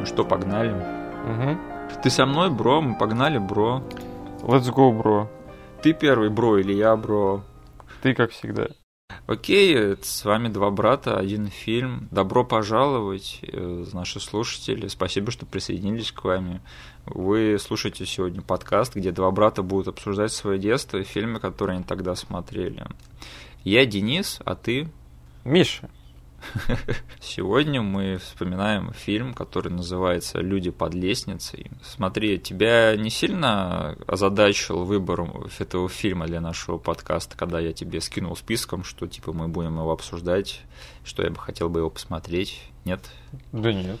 Ну что, погнали? Угу. Ты со мной, бро? Мы погнали, бро. Let's go, бро. Ты первый, бро, или я, бро? Ты как всегда. Окей, с вами два брата, один фильм. Добро пожаловать, э, наши слушатели. Спасибо, что присоединились к вами. Вы слушаете сегодня подкаст, где два брата будут обсуждать свое детство и фильмы, которые они тогда смотрели. Я Денис, а ты? Миша. Сегодня мы вспоминаем фильм, который называется «Люди под лестницей». Смотри, тебя не сильно озадачил выбор этого фильма для нашего подкаста, когда я тебе скинул списком, что типа мы будем его обсуждать, что я бы хотел бы его посмотреть? Нет? Да нет.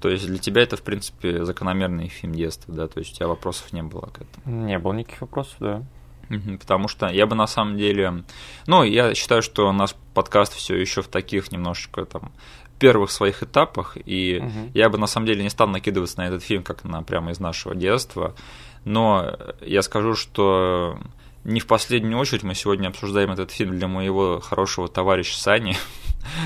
То есть для тебя это, в принципе, закономерный фильм детства, да? То есть у тебя вопросов не было к этому? Не было никаких вопросов, да. Потому что я бы на самом деле... Ну, я считаю, что наш подкаст все еще в таких немножечко там первых своих этапах, и угу. я бы на самом деле не стал накидываться на этот фильм как на прямо из нашего детства, но я скажу, что не в последнюю очередь мы сегодня обсуждаем этот фильм для моего хорошего товарища Сани,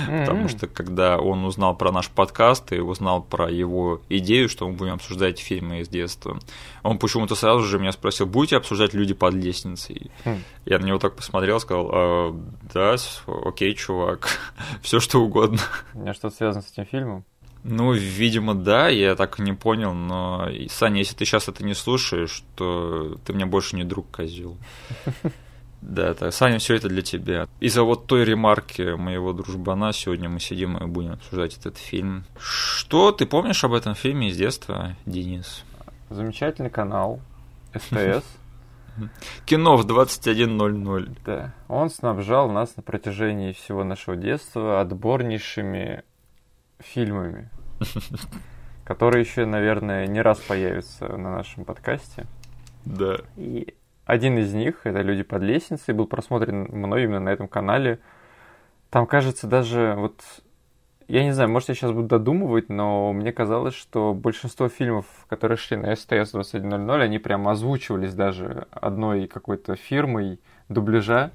Mm-hmm. Потому что когда он узнал про наш подкаст и узнал про его идею, что мы будем обсуждать фильмы из детства, он почему-то сразу же меня спросил, будете обсуждать люди под лестницей? Mm. Я на него так посмотрел, сказал, а, да, окей, чувак, все что угодно. У меня что-то связано с этим фильмом? Ну, видимо, да, я так и не понял, но, Саня, если ты сейчас это не слушаешь, то ты мне больше не друг, козел. Да, так, Саня, все это для тебя. Из-за вот той ремарки моего дружбана сегодня мы сидим и будем обсуждать этот фильм. Что ты помнишь об этом фильме из детства, Денис? Замечательный канал СТС. Кино в 21.00. Да. Он снабжал нас на протяжении всего нашего детства отборнейшими фильмами, которые еще, наверное, не раз появятся на нашем подкасте. Да. И один из них, это «Люди под лестницей», был просмотрен мной именно на этом канале. Там, кажется, даже вот... Я не знаю, может, я сейчас буду додумывать, но мне казалось, что большинство фильмов, которые шли на СТС 21.00, они прямо озвучивались даже одной какой-то фирмой дубляжа.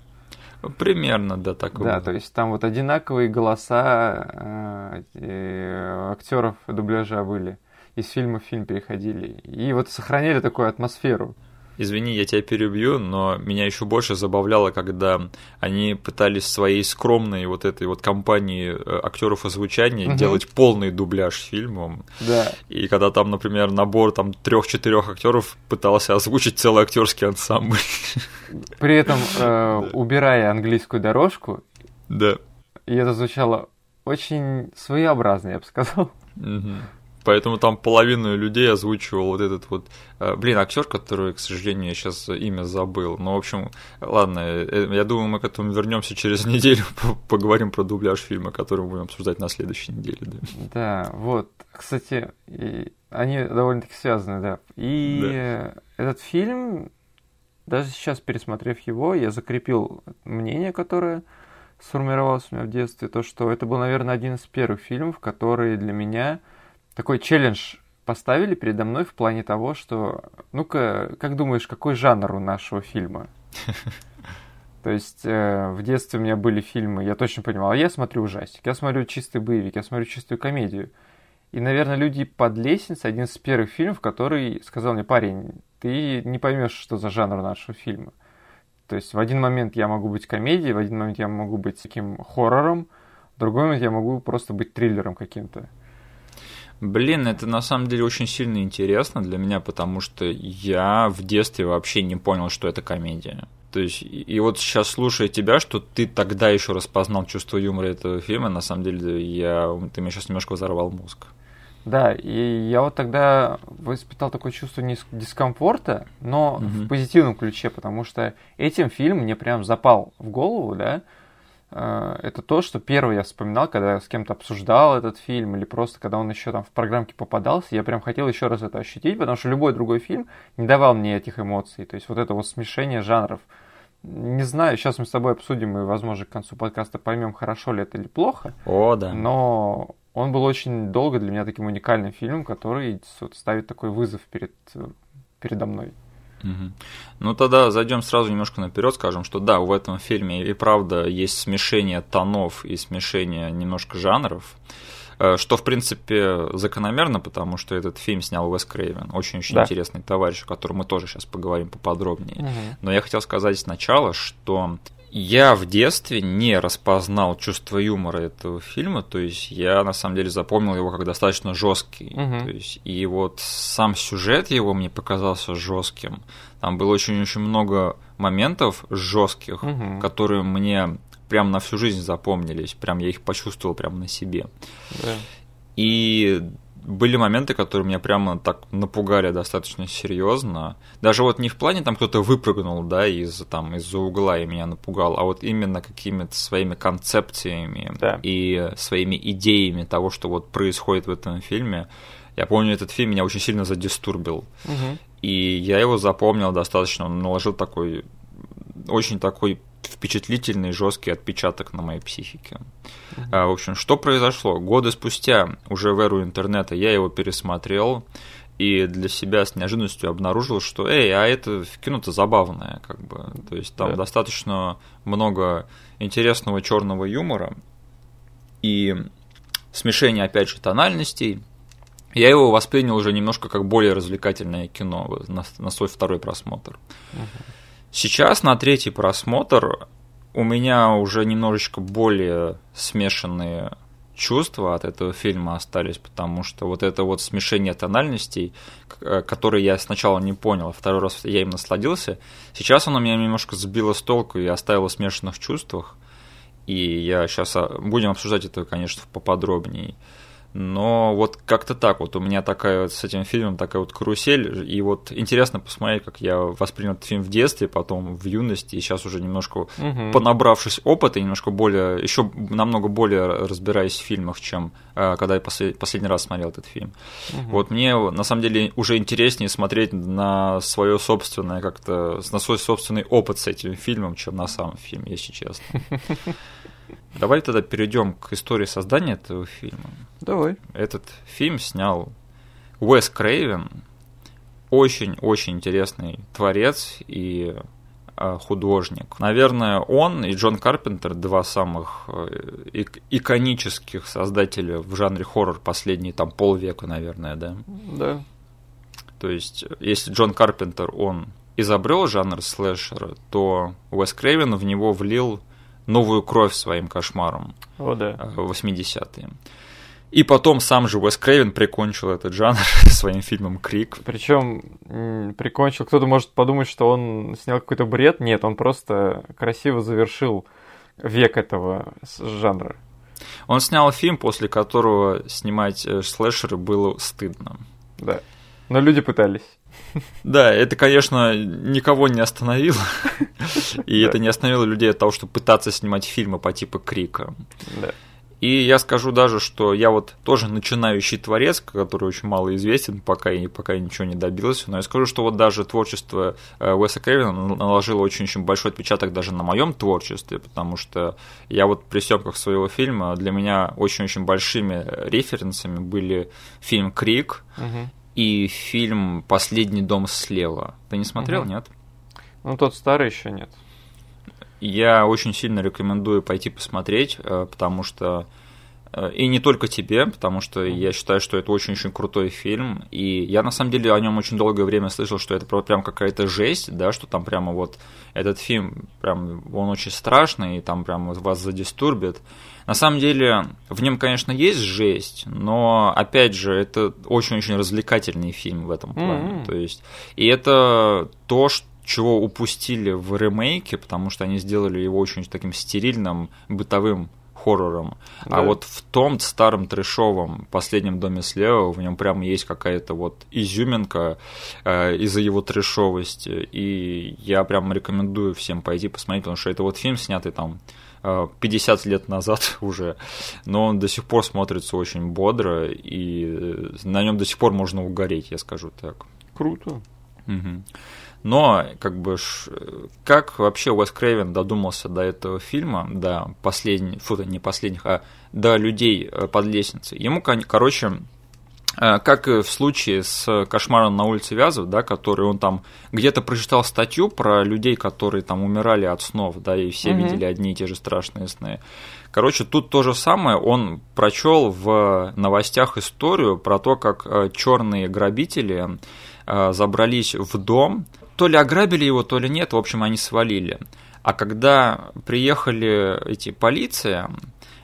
Примерно, да, так Да, то есть там вот одинаковые голоса э, актеров дубляжа были. Из фильма в фильм переходили. И вот сохраняли такую атмосферу извини, я тебя перебью, но меня еще больше забавляло, когда они пытались своей скромной вот этой вот компании э, актеров озвучания угу. делать полный дубляж фильмом. Да. И когда там, например, набор там трех-четырех актеров пытался озвучить целый актерский ансамбль. При этом э, убирая английскую дорожку. Да. И это звучало очень своеобразно, я бы сказал. Угу. Поэтому там половину людей озвучивал вот этот вот, э, блин, актер, который, к сожалению, я сейчас имя забыл. Ну, в общем, ладно, э, я думаю, мы к этому вернемся через неделю, поговорим про дубляж фильма, который мы будем обсуждать на следующей неделе. Да, да вот, кстати, они довольно-таки связаны, да. И да. этот фильм, даже сейчас пересмотрев его, я закрепил мнение, которое сформировалось у меня в детстве, то, что это был, наверное, один из первых фильмов, который для меня такой челлендж поставили передо мной в плане того, что, ну-ка, как думаешь, какой жанр у нашего фильма? То есть э, в детстве у меня были фильмы, я точно понимал, я смотрю ужастик, я смотрю чистый боевик, я смотрю чистую комедию. И, наверное, «Люди под лестницей» один из первых фильмов, который сказал мне, парень, ты не поймешь, что за жанр нашего фильма. То есть в один момент я могу быть комедией, в один момент я могу быть таким хоррором, в другой момент я могу просто быть триллером каким-то. Блин, это на самом деле очень сильно интересно для меня, потому что я в детстве вообще не понял, что это комедия. То есть, и вот сейчас слушая тебя, что ты тогда еще распознал чувство юмора этого фильма, на самом деле, я, ты мне сейчас немножко взорвал мозг. Да, и я вот тогда испытал такое чувство дискомфорта, но угу. в позитивном ключе, потому что этим фильм мне прям запал в голову, да, Э, это то, что первое я вспоминал, когда я с кем-то обсуждал этот фильм, или просто когда он еще там в программке попадался, я прям хотел еще раз это ощутить, потому что любой другой фильм не давал мне этих эмоций. То есть вот это вот смешение жанров. Не знаю, сейчас мы с тобой обсудим и, возможно, к концу подкаста поймем, хорошо ли это или плохо. О, да. Но он был очень долго для меня таким уникальным фильмом, который вот, ставит такой вызов перед, передо мной. Угу. Ну тогда зайдем сразу немножко наперед, скажем, что да, в этом фильме и правда есть смешение тонов и смешение немножко жанров. Э, что, в принципе, закономерно, потому что этот фильм снял Уэс Крейвен, очень-очень Да. интересный товарищ, о котором мы тоже сейчас поговорим поподробнее. Мгм. Но я хотел сказать сначала, что я в детстве не распознал чувство юмора этого фильма, то есть я на самом деле запомнил его как достаточно жесткий. Мгм. То есть, и вот сам сюжет его мне показался жестким. Там было очень-очень много моментов жестких, Мгм. которые мне прям на всю жизнь запомнились, прям я их почувствовал прям на себе. Да. И были моменты, которые меня прямо так напугали достаточно серьезно. Даже вот не в плане там кто-то выпрыгнул, да, из там из-за угла и меня напугал, а вот именно какими-то своими концепциями Да. и своими идеями того, что вот происходит в этом фильме. Я помню, этот фильм меня очень сильно задистурбил. Мгм. И я его запомнил достаточно, он наложил такой очень такой впечатлительный, жесткий отпечаток на моей психике. А, в общем, что произошло? Годы спустя, уже в эру интернета, я его пересмотрел и для себя с неожиданностью обнаружил, что, эй, а это кино-то забавное, как бы. То есть там Да. достаточно много интересного черного юмора и смешение, опять же, тональностей. Я его воспринял уже немножко как более развлекательное кино на, на свой второй просмотр. Сейчас на третий просмотр у меня уже немножечко более смешанные чувства от этого фильма остались, потому что вот это вот смешение тональностей, э, которые я сначала не понял, а второй раз я им насладился, сейчас оно меня немножко сбило с толку и оставило в смешанных чувствах. И я сейчас будем обсуждать это, конечно, поподробнее. Но вот как-то так вот у меня такая вот с этим фильмом такая вот карусель. И вот интересно посмотреть, как я воспринял этот фильм в детстве, потом в юности, и сейчас уже немножко Мгм. понабравшись опыта, и немножко более, еще намного более разбираясь в фильмах, чем э, когда я послед- последний раз смотрел этот фильм. Мгм. Вот мне на самом деле уже интереснее смотреть на свое собственное как-то, на свой собственный опыт с этим фильмом, чем на сам фильм, если честно. Давай тогда перейдем к истории создания этого фильма. Давай. Этот фильм снял Уэс Крейвен, очень-очень интересный творец и э, художник. Наверное, он и Джон Карпентер, два самых э, ик- иконических создателя в жанре хоррор последние там полвека, наверное, да. Да. То есть, если Джон Карпентер, он изобрел жанр слэшера, то Уэс Крейвен в него влил новую кровь своим кошмаром О, да. э, в 80-е. И потом сам же Уэс Крейвен прикончил этот жанр своим фильмом «Крик». Причем прикончил. Кто-то может подумать, что он снял какой-то бред. Нет, он просто красиво завершил век этого жанра. Он снял фильм, после которого снимать э, слэшеры было стыдно. Да. Но люди пытались. Да, это, конечно, никого не остановило. И это не остановило людей от того, чтобы пытаться снимать фильмы по типу Крика. И я скажу даже, что я вот тоже начинающий творец, который очень мало известен, пока и пока я ничего не добился, но я скажу, что вот даже творчество э, Уэса Крейвена наложило очень-очень большой отпечаток даже на моем творчестве, потому что я вот при съемках своего фильма для меня очень-очень большими референсами были фильм «Крик», Мгм. И фильм «Последний дом слева». Ты не смотрел, Мгм. нет? Ну, тот старый еще нет. Я очень сильно рекомендую пойти посмотреть, э, потому что и не только тебе, потому что я считаю, что это очень-очень крутой фильм. И я на самом деле о нем очень долгое время слышал, что это прям какая-то жесть, да, что там прямо вот этот фильм, прям он очень страшный, и там прям вот вас задистурбит. На самом деле в нем, конечно, есть жесть, но опять же это очень-очень развлекательный фильм в этом плане. Мгм. То есть и это то, что чего упустили в ремейке, потому что они сделали его очень таким стерильным, бытовым хоррором. А Да. вот в том старом трешовом последнем доме слева в нем прямо есть какая-то вот изюминка э, из-за его трешовости. И я прям рекомендую всем пойти посмотреть, потому что это вот фильм, снятый там э, 50 лет назад уже, но он до сих пор смотрится очень бодро, и э, на нем до сих пор можно угореть, я скажу так. Круто. Мгм. Но, как бы, как вообще Уэс Крейвен додумался до этого фильма, до последних, фу, не последних, а до людей под лестницей? Ему, короче, Э, как и в случае с кошмаром на улице Вязов, да, который он там где-то прочитал статью про людей, которые там умирали от снов, да, и все mm-hmm. видели одни и те же страшные сны. Короче, тут то же самое, он прочел в новостях историю про то, как э, черные грабители э, забрались в дом, то ли ограбили его, то ли нет, в общем, они свалили. А когда приехали эти полиция,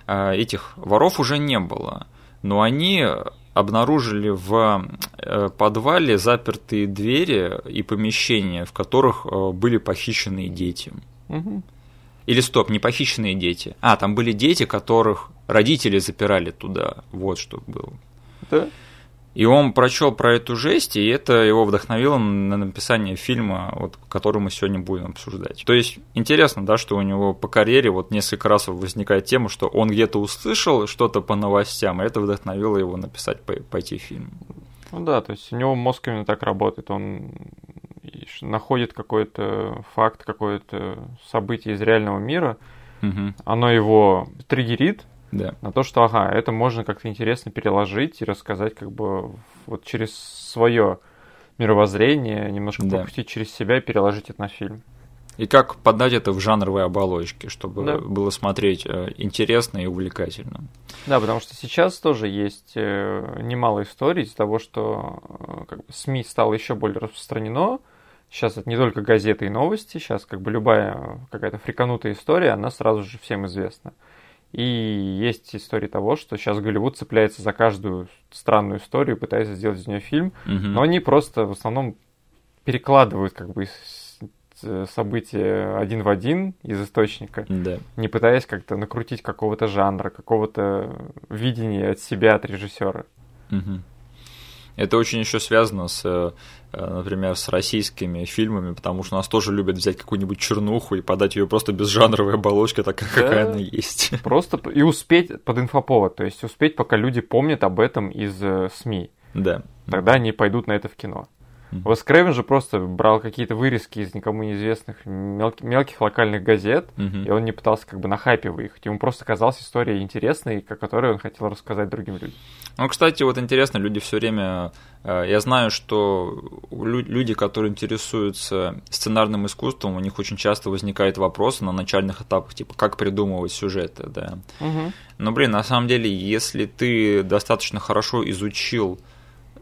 этих воров уже не было. Но они обнаружили в э, подвале запертые двери и помещения, в которых э, были похищенные дети. Угу. Или стоп, не похищенные дети. А, там были дети, которых родители запирали туда. Вот что было. Да. И он прочел про эту жесть, и это его вдохновило на написание фильма, вот, который мы сегодня будем обсуждать. То есть интересно, да, что у него по карьере вот несколько раз возникает тема, что он где-то услышал что-то по новостям, и это вдохновило его написать, пойти в фильм. Ну да, то есть у него мозг именно так работает, он находит какой-то факт, какое-то событие из реального мира, угу. оно его триггерит, да. на то, что, ага, это можно как-то интересно переложить и рассказать как бы вот через свое мировоззрение, немножко да. пропустить через себя и переложить это на фильм. И как подать это в жанровой оболочке, чтобы да. было смотреть э, интересно и увлекательно. Да, потому что сейчас тоже есть э, немало историй из того, что э, как бы, СМИ стало еще более распространено. Сейчас это не только газеты и новости, сейчас как бы любая какая-то фриканутая история, она сразу же всем известна. И есть история того, что сейчас Голливуд цепляется за каждую странную историю, пытается сделать из нее фильм, угу. но они просто в основном перекладывают как бы события один в один из источника, да. не пытаясь как-то накрутить какого-то жанра, какого-то видения от себя, от режиссера. Угу. Это очень еще связано с, э, например, с российскими фильмами, потому что нас тоже любят взять какую-нибудь чернуху и подать ее просто без жанровой оболочки, такая, да, какая она есть. Просто и успеть под инфоповод, то есть успеть, пока люди помнят об этом из э, СМИ. Да. Тогда они пойдут на это в кино. Уэс Крэвен же просто брал какие-то вырезки из никому неизвестных мелких, мелких локальных газет, mm-hmm. и он не пытался как бы на хайпе выехать. Ему просто казалась история интересной, о которой он хотел рассказать другим людям. Ну, кстати, вот интересно, люди все время... Э, я знаю, что люди, которые интересуются сценарным искусством, у них очень часто возникают вопросы на начальных этапах, типа, как придумывать сюжеты, да. Угу. Но, блин, на самом деле, если ты достаточно хорошо изучил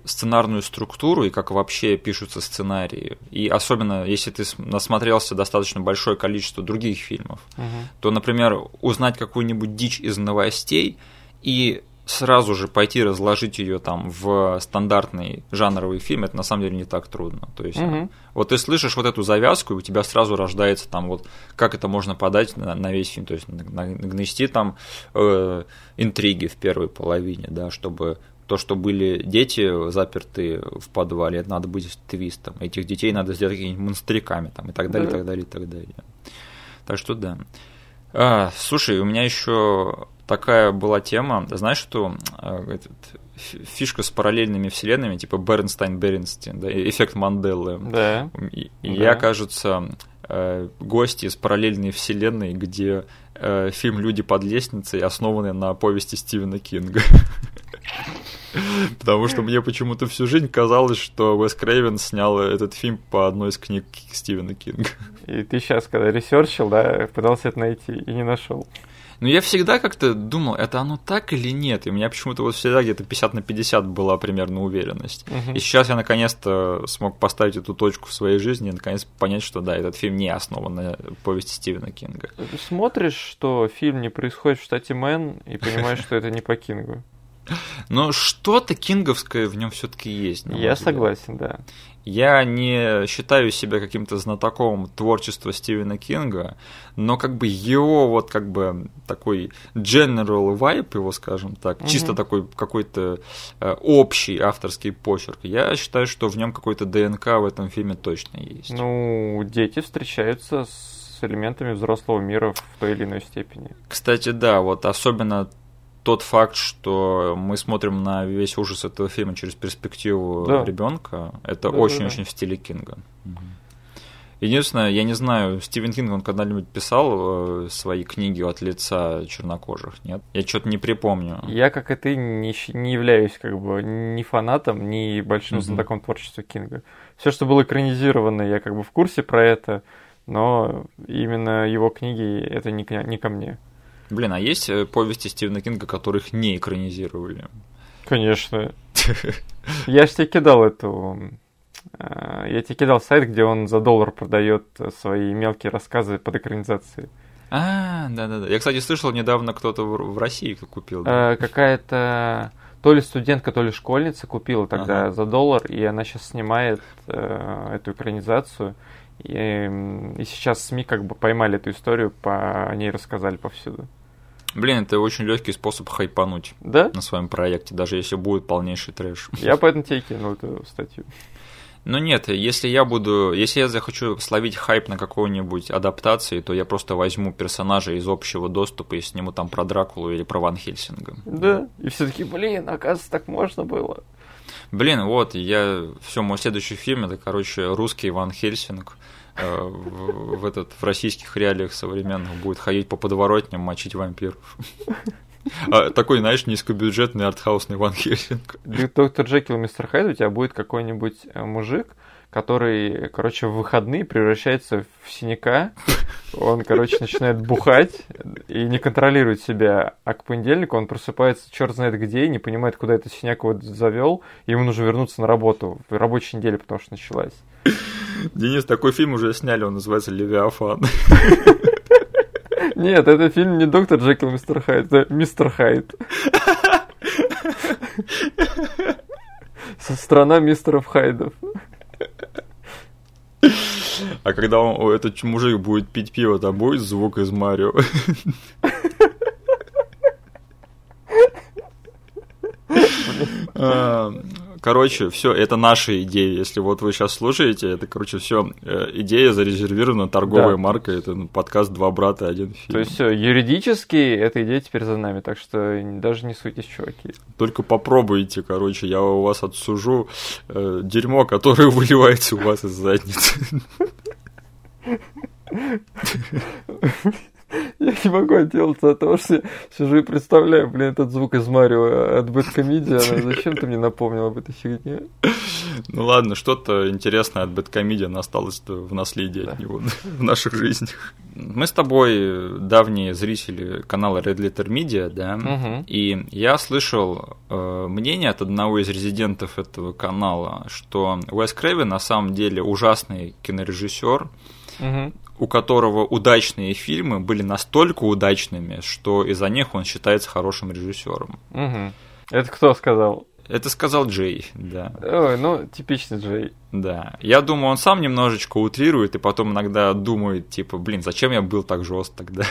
сценарную структуру и как вообще пишутся сценарии, и особенно если ты насмотрелся достаточно большое количество других фильмов, угу. то, например, узнать какую-нибудь дичь из новостей и сразу же пойти разложить ее там в стандартный жанровый фильм, это на самом деле не так трудно. То есть, угу. вот ты слышишь вот эту завязку, и у тебя сразу рождается там вот, как это можно подать на, на весь фильм, то есть нагнести там э, интриги в первой половине, да, чтобы то, что были дети заперты в подвале, это надо быть твистом. Этих детей надо сделать какими-нибудь монстриками там, и так далее, да. и так далее, и так далее. Так что да. А, слушай, у меня еще такая была тема, знаешь, что а, этот, фишка с параллельными вселенными, типа Бернстайн, Бернстин, да, эффект Манделы. Да. И, да. я, кажется, э, гости из параллельной вселенной, где э, фильм «Люди под лестницей» основанный на повести Стивена Кинга. Потому что мне почему-то всю жизнь казалось, что Уэс Крейвен снял этот фильм по одной из книг Стивена Кинга. И ты сейчас, когда ресерчил, да, пытался это найти и не нашел. Ну, я всегда как-то думал, это оно так или нет. И у меня почему-то вот всегда где-то 50 на 50 была примерно уверенность. Угу. И сейчас я наконец-то смог поставить эту точку в своей жизни и наконец понять, что да, этот фильм не основан на повести Стивена Кинга. Смотришь, что фильм не происходит в штате Мэн, и понимаешь, что это не по Кингу. Но что-то кинговское в нем все-таки есть. Я согласен, да. Я не считаю себя каким-то знатоком творчества Стивена Кинга, но как бы его вот как бы такой general vibe его, скажем так, угу. чисто такой какой-то э, общий авторский почерк, я считаю, что в нем какой-то ДНК в этом фильме точно есть. Ну, дети встречаются с элементами взрослого мира в той или иной степени. Кстати, да, вот особенно тот факт, что мы смотрим на весь ужас этого фильма через перспективу да. ребенка, это очень-очень да, да. в стиле Кинга. Единственное, я не знаю, Стивен Кинг, он когда-нибудь писал э, свои книги от лица чернокожих, нет? Я что-то не припомню. Я, как и ты, не, не являюсь как бы ни фанатом, ни большим mm-hmm. знатоком творчества Кинга. Все, что было экранизировано, я как бы в курсе про это, но именно его книги это не, не ко мне. Блин, а есть э, повести Стивена Кинга, которых не экранизировали? Конечно. Я же тебе кидал эту Э, я тебе кидал сайт, где он за доллар продает свои мелкие рассказы под экранизацией. А, да-да-да. Я, кстати, слышал, недавно кто-то в России купил. Да? Э, какая-то то ли студентка, то ли школьница купила тогда ага. за доллар, и она сейчас снимает э, эту экранизацию. И, и сейчас СМИ как бы поймали эту историю, по о ней рассказали повсюду. Блин, это очень легкий способ хайпануть да? на своем проекте, даже если будет полнейший трэш. Я поэтому тебе кинул эту статью. Ну нет, если я буду, если я захочу словить хайп на какой-нибудь адаптации, то я просто возьму персонажа из общего доступа и сниму там про Дракулу или про Ван Хельсинга. Да, и все таки блин, оказывается, так можно было. Блин, вот, я, все, мой следующий фильм, это, короче, русский Ван Хельсинг в, в этот в российских реалиях современных будет ходить по подворотням, мочить вампиров. А, такой, знаешь, низкобюджетный артхаусный Ван Хельсинг. Доктор Джекил и Мистер Хайд у тебя будет какой-нибудь э, мужик, который, короче, в выходные превращается в синяка. Он, короче, начинает бухать и не контролирует себя. А к понедельнику он просыпается черт знает где и не понимает, куда этот синяк вот завел. И ему нужно вернуться на работу в рабочей неделе, потому что началась. Денис, такой фильм уже сняли, он называется «Левиафан». Нет, это фильм не доктор Джекил Мистер Хайд, это Мистер Хайд. Страна мистеров Хайдов. А когда он, этот мужик будет пить пиво, там будет звук из Марио? Короче, все, это наша идея. Если вот вы сейчас слушаете, это, короче, все э, идея зарезервирована, торговая да. марка, это ну, подкаст «Два брата, один фильм». То есть все, юридически эта идея теперь за нами, так что даже не суйтесь, чуваки. Только попробуйте, короче, я у вас отсужу э, дерьмо, которое выливается у вас из задницы. Я не могу отделаться от того, что я сижу и представляю, блин, этот звук из Марио от Бэткомедиана. Зачем ты мне напомнил об этой фигне? Ну ладно, что-то интересное от Бэткомедиана осталось в наследии да. от него в наших жизнях. Мы с тобой давние зрители канала Red Letter Media, да, угу. и я слышал э, мнение от одного из резидентов этого канала, что Уэс Крэви на самом деле ужасный кинорежиссер, угу у которого удачные фильмы были настолько удачными, что из-за них он считается хорошим режиссером. Угу. Это кто сказал? Это сказал Джей, да. Ой, ну, типичный Джей. Да. Я думаю, он сам немножечко утрирует и потом иногда думает, типа, блин, зачем я был так жест тогда?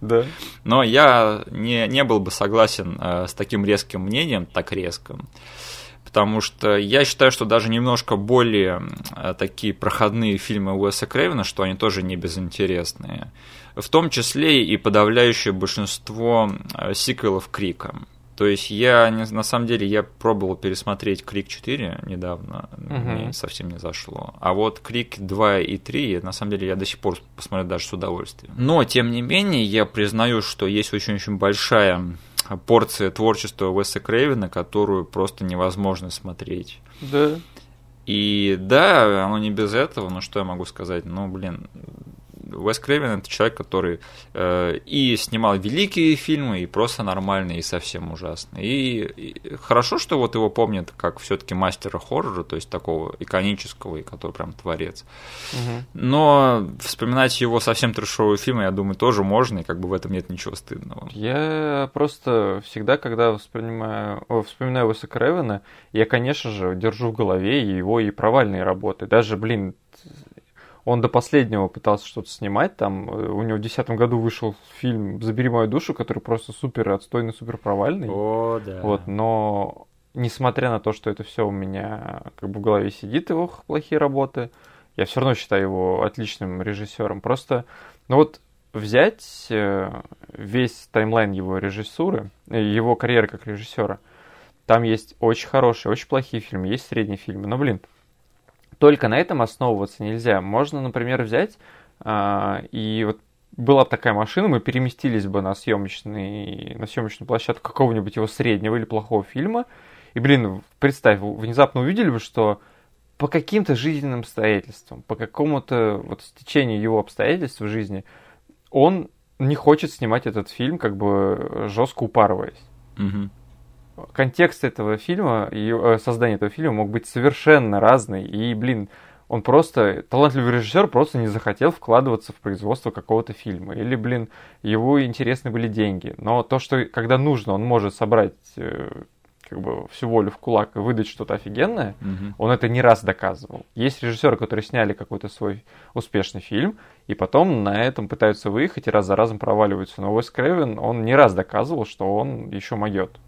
Да. Но я не, не был бы согласен э, с таким резким мнением, так резко потому что я считаю, что даже немножко более э, такие проходные фильмы Уэса Крейвена, что они тоже не безинтересные, в том числе и подавляющее большинство э, сиквелов Крика. То есть я, на самом деле, я пробовал пересмотреть Крик 4 недавно, угу. мне совсем не зашло. А вот Крик 2 и 3, на самом деле, я до сих пор посмотрю даже с удовольствием. Но, тем не менее, я признаю, что есть очень-очень большая порция творчества Уэса Крейвена, которую просто невозможно смотреть. Да. И да, оно не без этого, но что я могу сказать? Ну, блин, Уэс Крейвен это человек, который э, и снимал великие фильмы, и просто нормальные, и совсем ужасные. И, и хорошо, что вот его помнят как все-таки мастера хоррора, то есть такого иконического, и который прям творец. Угу. Но вспоминать его совсем трешовые фильмы, я думаю, тоже можно, и как бы в этом нет ничего стыдного. Я просто всегда, когда вспоминаю, о, вспоминаю Уэса Крейвена, я, конечно же, держу в голове его и провальные работы. Даже, блин, он до последнего пытался что-то снимать. Там э, у него в 2010 году вышел фильм «Забери мою душу», который просто супер отстойный, супер провальный. О, да. Вот, но несмотря на то, что это все у меня как бы в голове сидит, его плохие работы, я все равно считаю его отличным режиссером. Просто, ну вот взять э, весь таймлайн его режиссуры, э, его карьеры как режиссера, там есть очень хорошие, очень плохие фильмы, есть средние фильмы. Но, блин, только на этом основываться нельзя. Можно, например, взять а, и вот была бы такая машина, мы переместились бы на, съемочный, на съемочную площадку какого-нибудь его среднего или плохого фильма, и, блин, представь, внезапно увидели бы, что по каким-то жизненным обстоятельствам, по какому-то вот стечению его обстоятельств в жизни, он не хочет снимать этот фильм, как бы жестко упарываясь. Угу. Контекст этого фильма и э, создание этого фильма мог быть совершенно разный. И, блин, он просто, талантливый режиссер просто не захотел вкладываться в производство какого-то фильма. Или, блин, его интересны были деньги. Но то, что когда нужно, он может собрать э, как бы всю волю в кулак и выдать что-то офигенное, Мгм. он это не раз доказывал. Есть режиссеры, которые сняли какой-то свой успешный фильм, и потом на этом пытаются выехать и раз за разом проваливаются. Но Уэс Крэвен, он не раз доказывал, что он еще могет.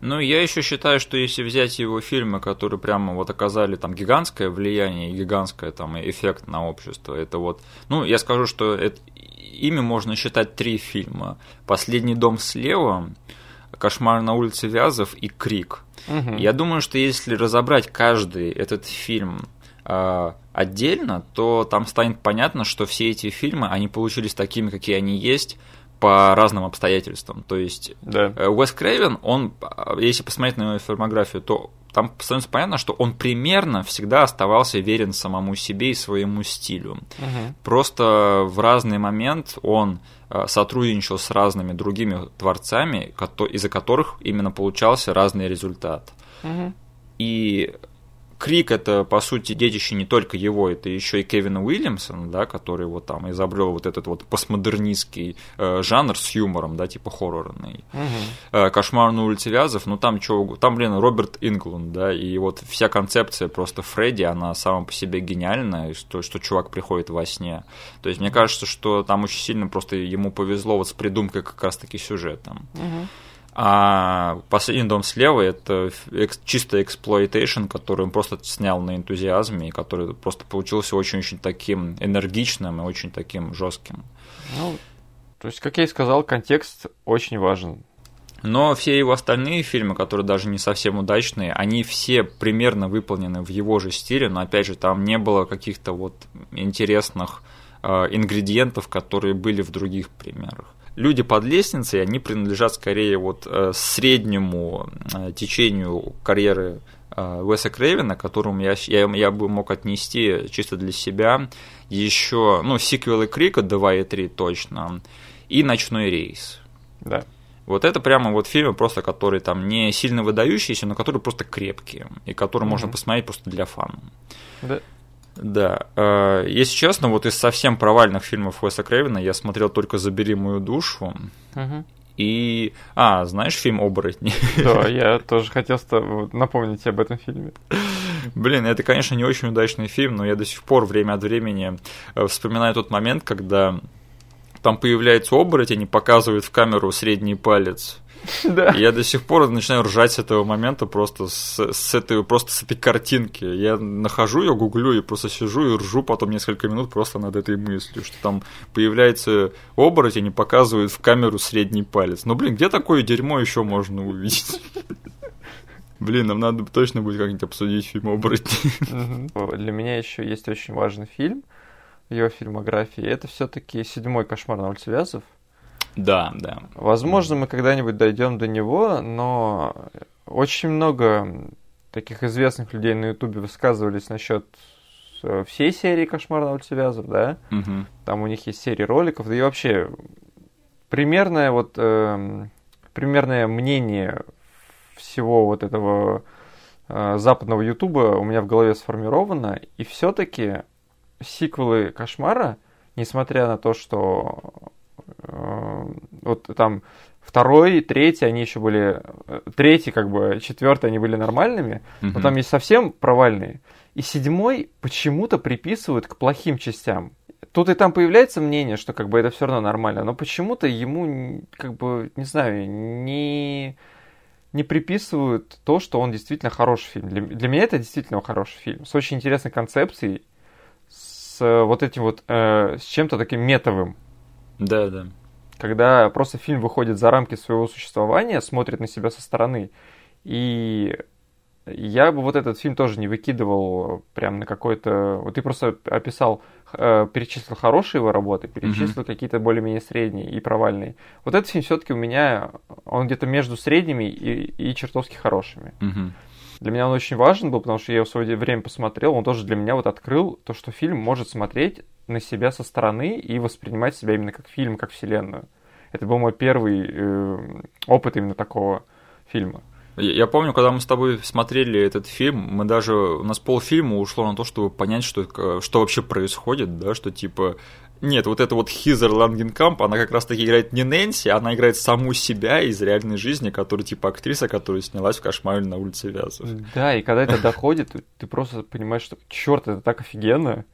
Ну, я еще считаю, что если взять его фильмы, которые прямо вот оказали там гигантское влияние, и гигантское там эффект на общество, это вот, ну, я скажу, что это, ими можно считать три фильма. «Последний дом слева», «Кошмар на улице Вязов» и «Крик». Мгм. Я думаю, что если разобрать каждый этот фильм а, отдельно, то там станет понятно, что все эти фильмы, они получились такими, какие они есть, по разным обстоятельствам. То есть Да. Э, Уэс Крейвен, он, а, если посмотреть на его фильмографию, то там становится понятно, что он примерно всегда оставался верен самому себе и своему стилю. Мгм. Просто в разный момент он э, сотрудничал с разными другими творцами, из-за которых именно получался разный результат. Мгм. И Крик это, по сути, детище не только его, это еще и Кевина Уильямсона, да, который вот там изобрел вот этот вот постмодернистский э, жанр с юмором, да, типа хоррорный. Мгм. Э, Кошмар на улице Вязов, ну там чё, там, блин, Роберт Инглунд, да, и вот вся концепция просто Фредди, она сама по себе гениальная, что, что чувак приходит во сне. То есть мне кажется, что там очень сильно просто ему повезло вот с придумкой как раз-таки сюжета. Мгм. А последний дом слева это чисто exploitation, который он просто снял на энтузиазме, и который просто получился очень-очень таким энергичным и очень таким жестким. Ну, то есть, как я и сказал, контекст очень важен. Но все его остальные фильмы, которые даже не совсем удачные, они все примерно выполнены в его же стиле, но опять же там не было каких-то вот интересных э, ингредиентов, которые были в других примерах. Люди под лестницей, они принадлежат скорее вот э, среднему э, течению карьеры э, Уэса Крейвена, которому я, я, я бы мог отнести чисто для себя еще, ну, сиквелы Крика 2 и 3 точно, и «Ночной рейс». Да. Вот это прямо вот фильмы, просто которые там не сильно выдающиеся, но которые просто крепкие, и которые можно Мгм. посмотреть просто для фана. Да. Да, э, если честно, вот из совсем провальных фильмов Уэса Крейвена я смотрел только «Забери мою душу» Мгм. и... А, знаешь фильм «Оборотни»? Да, я тоже хотел напомнить тебе об этом фильме. Блин, это, конечно, не очень удачный фильм, но я до сих пор время от времени э, вспоминаю тот момент, когда там появляется оборотень и показывает в камеру средний палец. Да. Я до сих пор начинаю ржать с этого момента просто с, с этой просто с этой картинки. Я нахожу ее, гуглю и просто сижу и ржу потом несколько минут просто над этой мыслью, что там появляется оборотень и показывает в камеру средний палец. Ну блин, где такое дерьмо еще можно увидеть? Блин, нам надо точно будет как-нибудь обсудить фильм оборотни. Мгм. Для меня еще есть очень важный фильм в его фильмографии. Это все-таки седьмой кошмар на улице Вязов. Да, да. Возможно, мы когда-нибудь дойдем до него, но очень много таких известных людей на Ютубе высказывались насчет э, всей серии «Кошмар на улице Вязов», да? Мгм. Там у них есть серия роликов, да и вообще примерное вот эм, примерное мнение всего вот этого э, западного Ютуба у меня в голове сформировано, и все-таки сиквелы Кошмара, несмотря на то, что э, вот там второй, третий, они еще были, э, третий как бы, четвертый, они были нормальными, но Мгм. там есть совсем провальные. И седьмой почему-то приписывают к плохим частям. Тут и там появляется мнение, что как бы это все равно нормально, но почему-то ему как бы, не знаю, не, не приписывают то, что он действительно хороший фильм. Для, для меня это действительно хороший фильм. С очень интересной концепцией, с э, вот этим вот, э, с чем-то таким метовым. Да, да. Когда просто фильм выходит за рамки своего существования, смотрит на себя со стороны и я бы вот этот фильм тоже не выкидывал прям на какой-то... Вот ты просто описал, э, перечислил хорошие его работы, перечислил mm-hmm. какие-то более-менее средние и провальные. Вот этот фильм все-таки у меня, он где-то между средними и, и чертовски хорошими. Mm-hmm. Для меня он очень важен был, потому что я его в свое время посмотрел, он тоже для меня вот открыл то, что фильм может смотреть на себя со стороны и воспринимать себя именно как фильм, как вселенную. Это был мой первый э, опыт именно такого фильма. Я помню, когда мы с тобой смотрели этот фильм, мы даже у нас полфильма ушло на то, чтобы понять, что, что вообще происходит, да, что типа нет, вот это вот Хизер Лангенкамп, она как раз таки играет не Нэнси, она играет саму себя из реальной жизни, которая типа актриса, которая снялась в «Кошмаре на улице Вязов». Да, и когда это доходит, ты просто понимаешь, что черт, это так офигенно.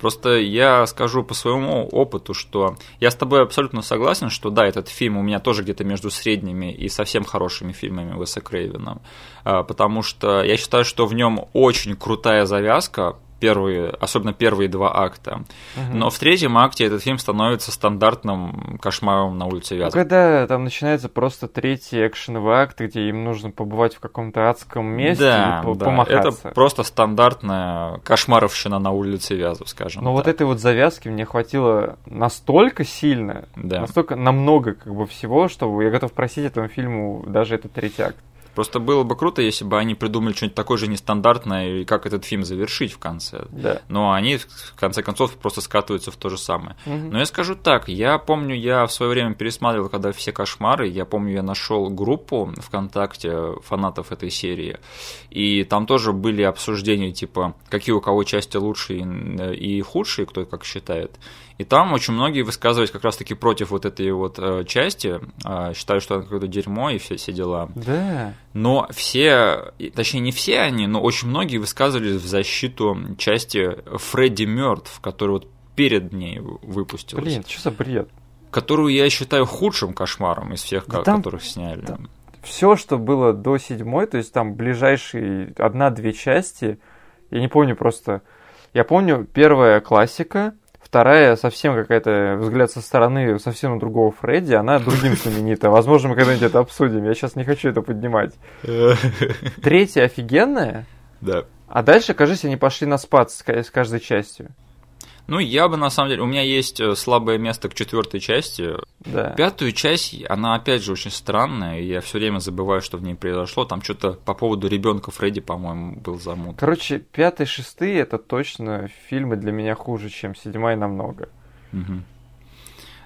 Просто я скажу по своему опыту, что я с тобой абсолютно согласен, что да, этот фильм у меня тоже где-то между средними и совсем хорошими фильмами Уэса Крейвена, а, потому что я считаю, что в нем очень крутая завязка, первые, особенно первые два акта. Угу. Но в третьем акте этот фильм становится стандартным кошмаром на улице Вязов. Ну, когда там начинается просто третий экшеновый акт, где им нужно побывать в каком-то адском месте да, и да. помахаться. Это просто стандартная кошмаровщина на улице Вязов, скажем. Но так. вот этой вот завязки мне хватило настолько сильно, да. настолько намного как бы всего, что я готов просить этому фильму даже этот третий акт. Просто было бы круто, если бы они придумали что-нибудь такое же нестандартное, и как этот фильм завершить в конце. Да. Но они, в конце концов, просто скатываются в то же самое. Угу. Но я скажу так, я помню, я в свое время пересматривал, когда все кошмары, я помню, я нашел группу ВКонтакте фанатов этой серии, и там тоже были обсуждения, типа, какие у кого части лучшие и худшие, кто как считает. И там очень многие высказывались как раз-таки против вот этой вот э, части, э, считают, что это какое-то дерьмо и все, все дела. Да. Но все, точнее не все они, но очень многие высказывались в защиту части Фредди мертв, который вот перед ней выпустился. Блин, что за бред? Которую я считаю худшим кошмаром из всех, да там, которых сняли. Там, все, что было до седьмой, то есть там ближайшие одна-две части, я не помню просто. Я помню первая классика, Вторая совсем какая-то взгляд со стороны совсем другого Фредди, она другим знаменита. Возможно, мы когда-нибудь это обсудим. Я сейчас не хочу это поднимать. Третья офигенная. Да. А дальше, кажется, они пошли на спад с каждой частью. Ну, я бы на самом деле, у меня есть э, слабое место к четвертой части. Да. Пятую часть, она опять же очень странная, и я все время забываю, что в ней произошло. Там что-то по поводу ребенка Фредди, по-моему, был замут. Короче, пятый, шестый это точно фильмы для меня хуже, чем седьмая намного. Угу.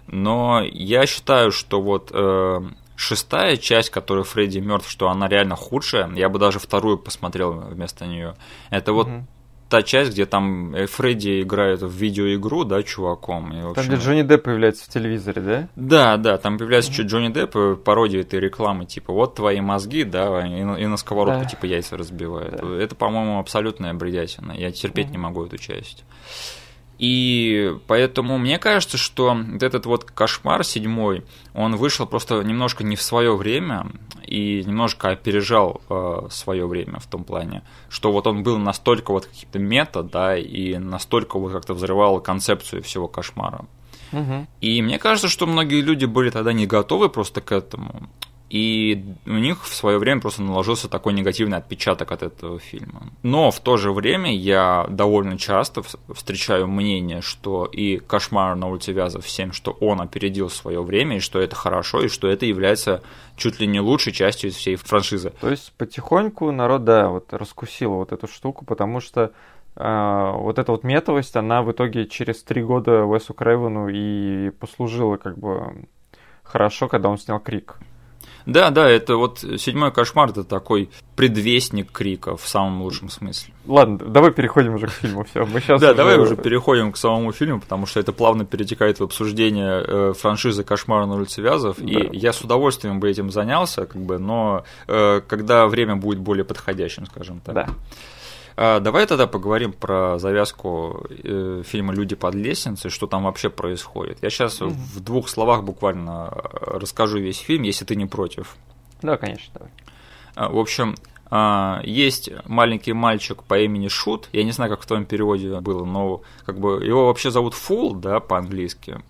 Но я считаю, что вот э, шестая часть, которая Фредди мертв, что она реально худшая, я бы даже вторую посмотрел вместо нее. Это вот угу та часть, где там э, Фредди играет в видеоигру, да, чуваком. И, общем... Там, где Джонни Депп появляется в телевизоре, да? Да, да, там появляется mm-hmm. Джонни Депп, э, пародия этой рекламы, типа, вот твои мозги, да, и на, и на сковородку, да. типа, яйца разбивают. Да. Это, по-моему, абсолютная бредятина. Я терпеть mm-hmm. не могу эту часть. И поэтому мне кажется, что вот этот вот кошмар седьмой, он вышел просто немножко не в свое время и немножко опережал э, свое время в том плане, что вот он был настолько вот каким-то мета, да, и настолько вот как-то взрывал концепцию всего кошмара. Угу. И мне кажется, что многие люди были тогда не готовы просто к этому. И у них в свое время просто наложился такой негативный отпечаток от этого фильма. Но в то же время я довольно часто встречаю мнение, что и «Кошмар на улице Вязов 7», что он опередил свое время, и что это хорошо, и что это является чуть ли не лучшей частью из всей франшизы. То есть потихоньку народ, да, вот раскусил вот эту штуку, потому что э, вот эта вот метовость, она в итоге через три года Уэсу Крейвену и послужила как бы хорошо, когда он снял «Крик». Да, да, это вот седьмой кошмар это такой предвестник крика в самом лучшем смысле. Ладно, давай переходим уже к фильму. Все, мы сейчас. Да, уже... давай уже переходим к самому фильму, потому что это плавно перетекает в обсуждение э, франшизы Кошмара на улице Вязов. Да. И я с удовольствием бы этим занялся, как бы, но э, когда время будет более подходящим, скажем так. Да. А, давай тогда поговорим про завязку э, фильма «Люди под лестницей», что там вообще происходит. Я сейчас mm-hmm. в двух словах буквально э, расскажу весь фильм, если ты не против. Да, конечно, давай. А, в общем, а, есть маленький мальчик по имени Шут, я не знаю, как в твоем переводе было, но как бы его вообще зовут Фул, да, по-английски.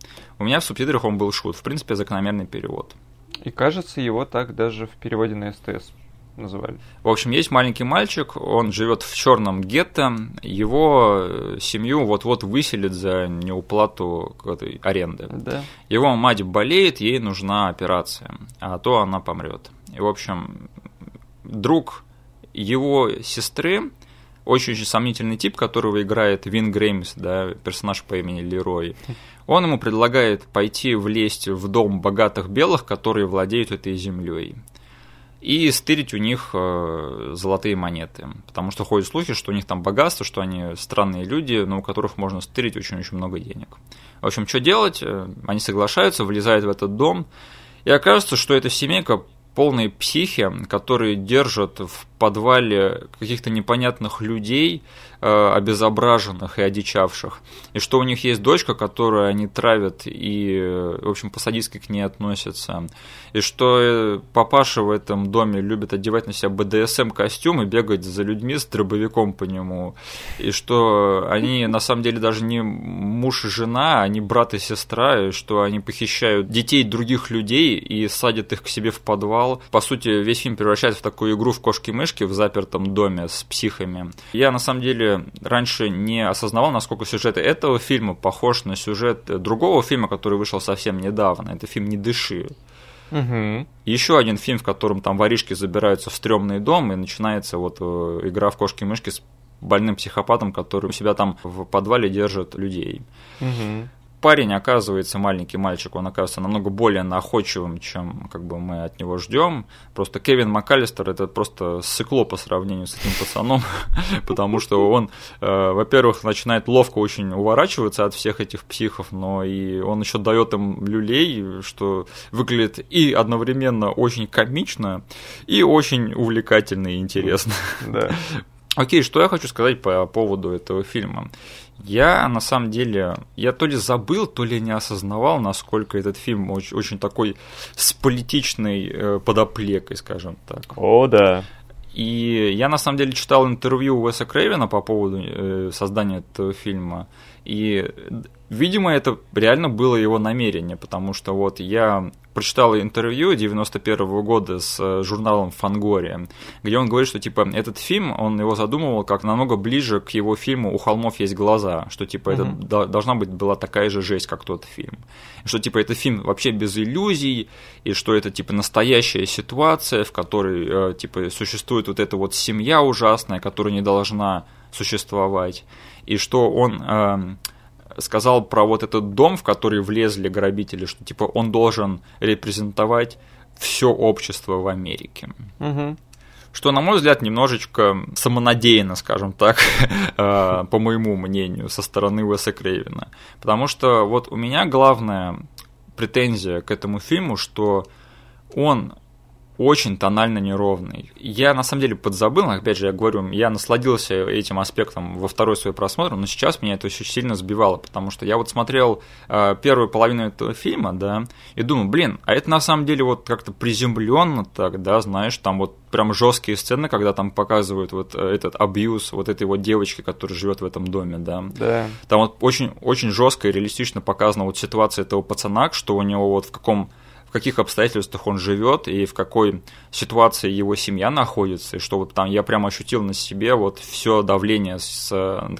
У меня в субтитрах он был Шут, в принципе, закономерный перевод. И кажется, его так даже в переводе на СТС называли. В общем, есть маленький мальчик, он живет в черном гетто, его э, семью вот-вот выселят за неуплату аренды. Да. Его мать болеет, ей нужна операция, а то она помрет. И, в общем, друг его сестры, очень-очень сомнительный тип, которого играет Вин Греймс, да, персонаж по имени Лерой. Он ему предлагает пойти влезть в дом богатых белых, которые владеют этой землей и стырить у них э, золотые монеты. Потому что ходят слухи, что у них там богатство, что они странные люди, но у которых можно стырить очень-очень много денег. В общем, что делать? Э, они соглашаются, влезают в этот дом, и окажется, что эта семейка полные психи, которые держат в подвале каких-то непонятных людей, э, обезображенных и одичавших, и что у них есть дочка, которую они травят и, в общем, по-садистски к ней относятся, и что э, папаша в этом доме любит одевать на себя БДСМ-костюм и бегать за людьми с дробовиком по нему, и что они на самом деле даже не муж и жена, они брат и сестра, и что они похищают детей других людей и садят их к себе в подвал. По сути, весь фильм превращается в такую игру в кошки-мышки, мышки в запертом доме с психами. Я на самом деле раньше не осознавал, насколько сюжет этого фильма похож на сюжет другого фильма, который вышел совсем недавно. Это фильм «Не дыши». Угу. Еще один фильм, в котором там воришки забираются в стрёмный дом, и начинается вот э, игра в кошки-мышки с больным психопатом, который у себя там в подвале держит людей. Угу парень оказывается, маленький мальчик, он оказывается намного более находчивым, чем как бы мы от него ждем. Просто Кевин МакАлистер это просто сыкло по сравнению с этим пацаном, потому что он, э, во-первых, начинает ловко очень уворачиваться от всех этих психов, но и он еще дает им люлей, что выглядит и одновременно очень комично, и очень увлекательно и интересно. Да. Окей, что я хочу сказать по поводу этого фильма. Я, на самом деле, я то ли забыл, то ли не осознавал, насколько этот фильм очень, очень такой с политичной э, подоплекой, скажем так. О, да. И я, на самом деле, читал интервью Уэса Крейвена по поводу э, создания этого фильма. И, видимо, это реально было его намерение, потому что вот я прочитал интервью 91 -го года с э, журналом Фангория, где он говорит, что типа этот фильм, он его задумывал как намного ближе к его фильму «У холмов есть глаза», что типа mm-hmm. это должна быть была такая же жесть, как тот фильм. Что типа это фильм вообще без иллюзий, и что это типа настоящая ситуация, в которой э, типа существует вот эта вот семья ужасная, которая не должна существовать, и что он э, сказал про вот этот дом, в который влезли грабители, что типа он должен репрезентовать все общество в Америке. Угу. Что, на мой взгляд, немножечко самонадеянно, скажем так, э, по моему мнению, со стороны Уэса Крейвина. Потому что вот у меня главная претензия к этому фильму, что он очень тонально неровный. Я на самом деле подзабыл, опять же, я говорю, я насладился этим аспектом во второй свой просмотр, но сейчас меня это очень сильно сбивало, потому что я вот смотрел э, первую половину этого фильма, да, и думаю, блин, а это на самом деле вот как-то приземленно так, да, знаешь, там вот прям жесткие сцены, когда там показывают вот э, этот абьюз вот этой вот девочки, которая живет в этом доме, да. Да. Там вот очень, очень жестко и реалистично показана вот ситуация этого пацана, что у него вот в каком каких обстоятельствах он живет и в какой ситуации его семья находится, и что вот там я прямо ощутил на себе вот все давление, с,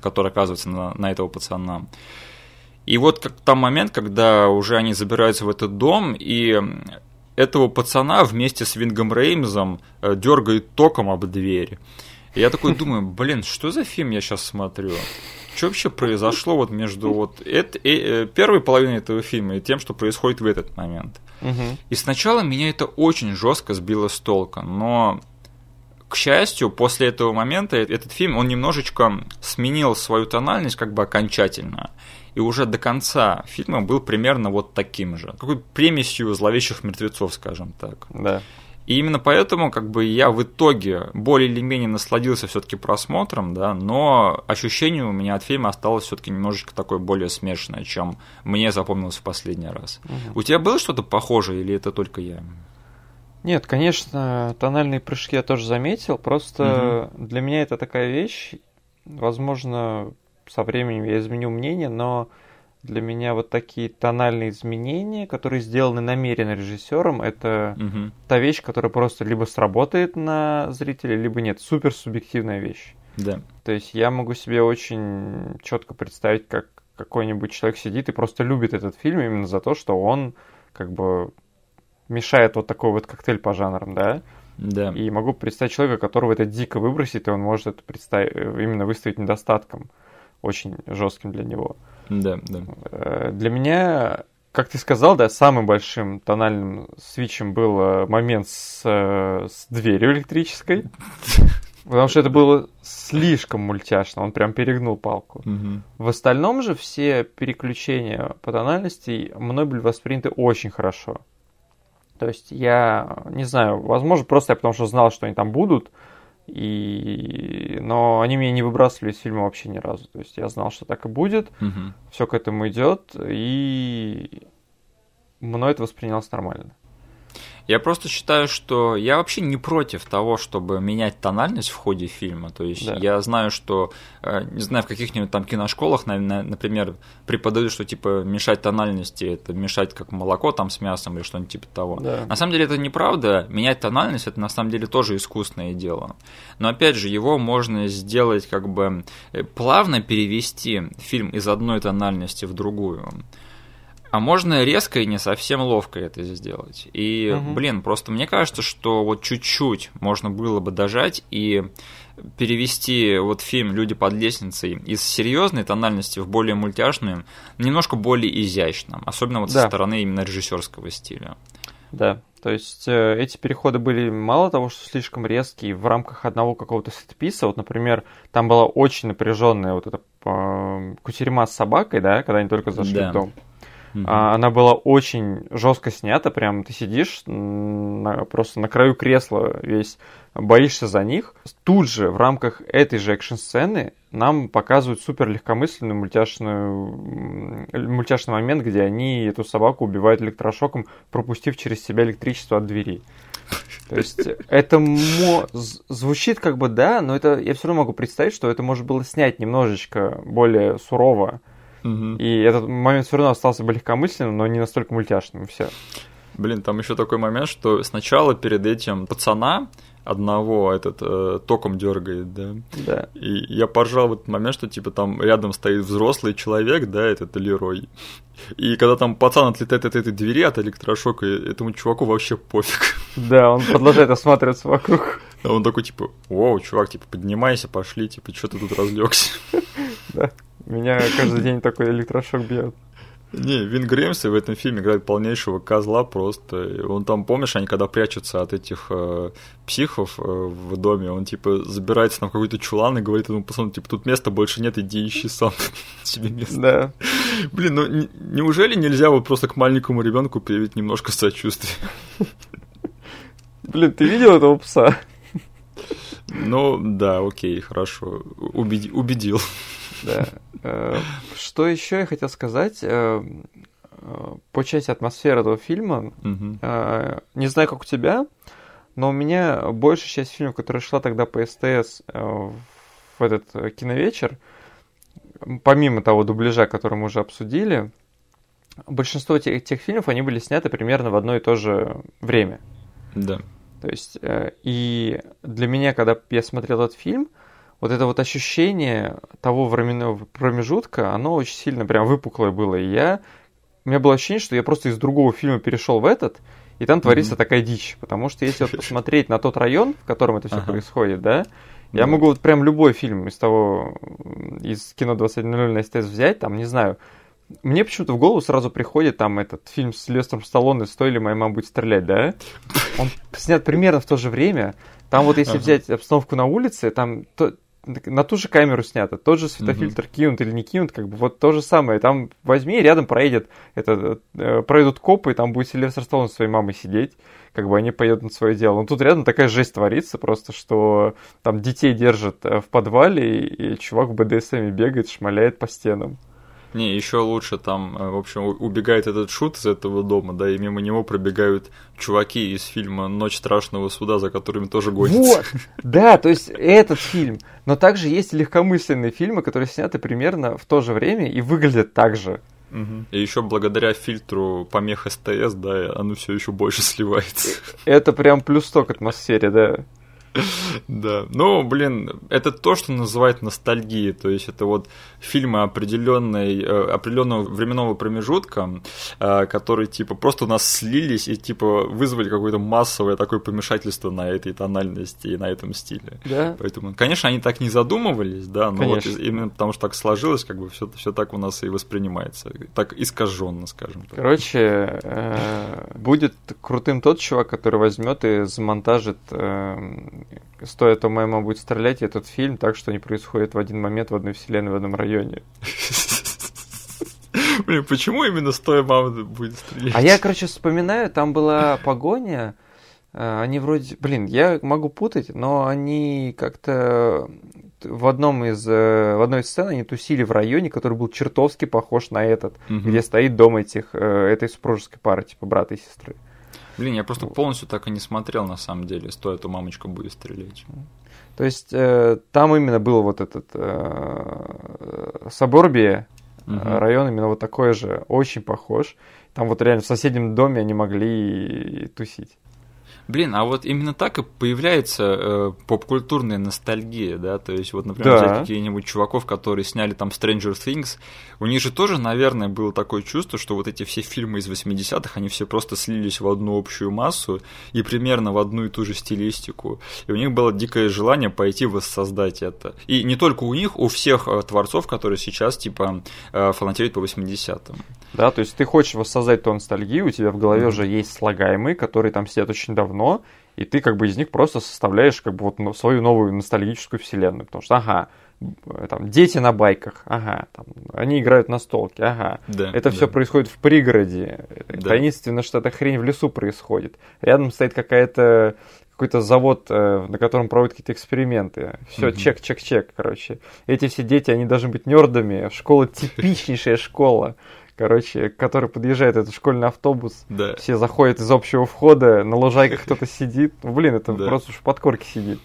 которое оказывается на, на этого пацана. И вот как там момент, когда уже они забираются в этот дом, и этого пацана вместе с Вингом Реймзом э, дергает током об дверь. И я такой думаю, блин, что за фильм я сейчас смотрю? Что вообще произошло вот между вот это, э, э, первой половиной этого фильма и тем, что происходит в этот момент? Угу. И сначала меня это очень жестко сбило с толка, но к счастью, после этого момента этот фильм, он немножечко сменил свою тональность как бы окончательно. И уже до конца фильма был примерно вот таким же. Какой примесью зловещих мертвецов, скажем так. Да. И именно поэтому как бы я в итоге более или менее насладился все-таки просмотром, да, но ощущение у меня от фильма осталось все-таки немножечко такое более смешанное, чем мне запомнилось в последний раз. Угу. У тебя было что-то похожее или это только я? Нет, конечно, тональные прыжки я тоже заметил, просто угу. для меня это такая вещь, возможно, со временем я изменю мнение, но для меня вот такие тональные изменения, которые сделаны намеренно режиссером, это угу. та вещь, которая просто либо сработает на зрителя, либо нет. Супер субъективная вещь. Да. То есть я могу себе очень четко представить, как какой-нибудь человек сидит и просто любит этот фильм именно за то, что он как бы мешает вот такой вот коктейль по жанрам, да? Да. И могу представить человека, которого это дико выбросит, и он может это представить, именно выставить недостатком очень жестким для него. Да, да. Э, для меня, как ты сказал, да, самым большим тональным свитчем был э, момент с, э, с дверью электрической. Потому что это было слишком мультяшно, он прям перегнул палку. Угу. В остальном же все переключения по тональности мной были восприняты очень хорошо. То есть я не знаю, возможно, просто я потому что знал, что они там будут, и... но они меня не выбрасывали из фильма вообще ни разу. То есть я знал, что так и будет, угу. все к этому идет, и мной это воспринялось нормально. Я просто считаю, что я вообще не против того, чтобы менять тональность в ходе фильма. То есть да. я знаю, что, э, не знаю, в каких-нибудь там киношколах, например, преподают, что типа мешать тональности это мешать как молоко там с мясом или что-нибудь типа того. Да. На самом деле это неправда. Менять тональность это на самом деле тоже искусное дело. Но опять же, его можно сделать как бы э, плавно перевести фильм из одной тональности в другую. А можно резко и не совсем ловко это сделать. И, угу. блин, просто мне кажется, что вот чуть-чуть можно было бы дожать и перевести вот фильм «Люди под лестницей» из серьезной тональности в более мультяшную, немножко более изящно, особенно вот да. со стороны именно режиссерского стиля. Да, то есть э, эти переходы были мало того, что слишком резкие в рамках одного какого-то сетписа. Вот, например, там была очень напряженная вот эта э, кутерьма с собакой, да, когда они только зашли да. в дом. Mm-hmm. Она была очень жестко снята, прям ты сидишь на, просто на краю кресла весь, боишься за них. Тут же в рамках этой же экшн-сцены нам показывают супер легкомысленную мультяшную, мультяшный момент, где они эту собаку убивают электрошоком, пропустив через себя электричество от двери. То есть это мо... звучит как бы да, но это я все равно могу представить, что это можно было снять немножечко более сурово, и этот момент все равно остался бы легкомысленным, но не настолько мультяшным, все. Блин, там еще такой момент, что сначала перед этим пацана одного этот э, током дергает, да. Да. И я поржал в этот момент, что типа там рядом стоит взрослый человек, да, этот Лерой. И когда там пацан отлетает от этой двери, от электрошока, этому чуваку вообще пофиг. Да, он продолжает осматриваться вокруг. А он такой, типа, вау, чувак, типа, поднимайся, пошли, типа, что ты тут разлегся? Да. Меня каждый день такой электрошок бьет. Не, Вин Грэмси в этом фильме играет полнейшего козла просто. Он там, помнишь, они когда прячутся от этих э, психов э, в доме, он типа забирается на какой-то чулан и говорит этому пацану, типа, тут места больше нет, иди ищи сам себе место. Да. Блин, ну неужели нельзя вот просто к маленькому ребенку проявить немножко сочувствия? Блин, ты видел этого пса? Ну, да, окей, хорошо. Убеди, убедил. Да. Э, что еще я хотел сказать? Э, э, по части атмосферы этого фильма, не знаю, как у тебя, но у меня большая часть фильмов, которая шла тогда по СТС в этот киновечер, помимо того дубляжа, который мы уже обсудили, большинство тех, тех фильмов, они были сняты примерно в одно и то же время. Да. То есть, и для меня, когда я смотрел этот фильм, вот это вот ощущение того временного промежутка, оно очень сильно прям выпуклое было. И я... У меня было ощущение, что я просто из другого фильма перешел в этот, и там творится mm-hmm. такая дичь. Потому что если вот посмотреть на тот район, в котором это все ага. происходит, да, я mm-hmm. могу вот прям любой фильм из того, из кино 21.00 на СТС взять, там, не знаю, мне почему-то в голову сразу приходит там этот фильм с Лестером Сталлоне «Стоили моя мама будет стрелять», да? Он снят примерно в то же время. Там вот если ага. взять обстановку на улице, там то, на ту же камеру снято, тот же светофильтр mm-hmm. кинут или не кинут, как бы вот то же самое. Там возьми, рядом проедет, это, э, проедут копы, и там будет Сильвестр Сталлоне с своей мамой сидеть, как бы они поедут на свое дело. Но тут рядом такая жесть творится просто, что там детей держат э, в подвале, и, и чувак в БДСМе бегает, шмаляет по стенам. Не, еще лучше там, э, в общем, убегает этот шут из этого дома, да, и мимо него пробегают чуваки из фильма «Ночь страшного суда», за которыми тоже гонятся. Вот, да, то есть этот фильм. Но также есть легкомысленные фильмы, которые сняты примерно в то же время и выглядят так же. Угу. И еще благодаря фильтру помех СТС, да, оно все еще больше сливается. Это прям плюс 100 к атмосфере, да. Да, ну, блин, это то, что называют ностальгией, то есть это вот фильмы определенной, э, определенного временного промежутка, э, которые, типа, просто у нас слились и, типа, вызвали какое-то массовое такое помешательство на этой тональности и на этом стиле. Да. Поэтому, конечно, они так не задумывались, да, но конечно. вот именно потому что так сложилось, как бы все, все так у нас и воспринимается, так искаженно, скажем так. Короче, э, будет крутым тот чувак, который возьмет и замонтажит стоит ОММ будет стрелять этот фильм так, что они происходят в один момент в одной вселенной, в одном районе. Блин, почему именно стоя мама будет стрелять? А я, короче, вспоминаю, там была погоня, э, они вроде, блин, я могу путать, но они как-то в одном из э, в одной из сцен они тусили в районе, который был чертовски похож на этот, угу. где стоит дом этих э, этой супружеской пары, типа брата и сестры. Блин, я просто полностью так и не смотрел, на самом деле, стоит у мамочка будет стрелять. То есть э, там именно был вот этот э, Соборбия, угу. район именно вот такой же, очень похож. Там вот реально в соседнем доме они могли тусить. Блин, а вот именно так и появляется э, попкультурная ностальгия, да, то есть вот, например, да. какие-нибудь чуваков, которые сняли там Stranger Things, у них же тоже, наверное, было такое чувство, что вот эти все фильмы из 80-х, они все просто слились в одну общую массу и примерно в одну и ту же стилистику, и у них было дикое желание пойти воссоздать это. И не только у них, у всех э, творцов, которые сейчас, типа, э, фанатеют по 80-м. Да, то есть ты хочешь воссоздать ту ностальгию, у тебя в голове mm-hmm. уже есть слагаемые, которые там сидят очень давно, давно, и ты как бы из них просто составляешь как бы вот свою новую ностальгическую вселенную, потому что, ага, там, дети на байках, ага, там, они играют на столке, ага. Да, это да. все происходит в пригороде. Да. Таинственно, что эта хрень в лесу происходит. Рядом стоит какая-то какой-то завод, э, на котором проводят какие-то эксперименты. Все, угу. чек, чек, чек, короче. Эти все дети, они должны быть нердами. Школа типичнейшая школа короче, который подъезжает, этот школьный автобус, да. все заходят из общего входа, на лужайках кто-то сидит. Ну, блин, это да. просто уж в подкорке сидит.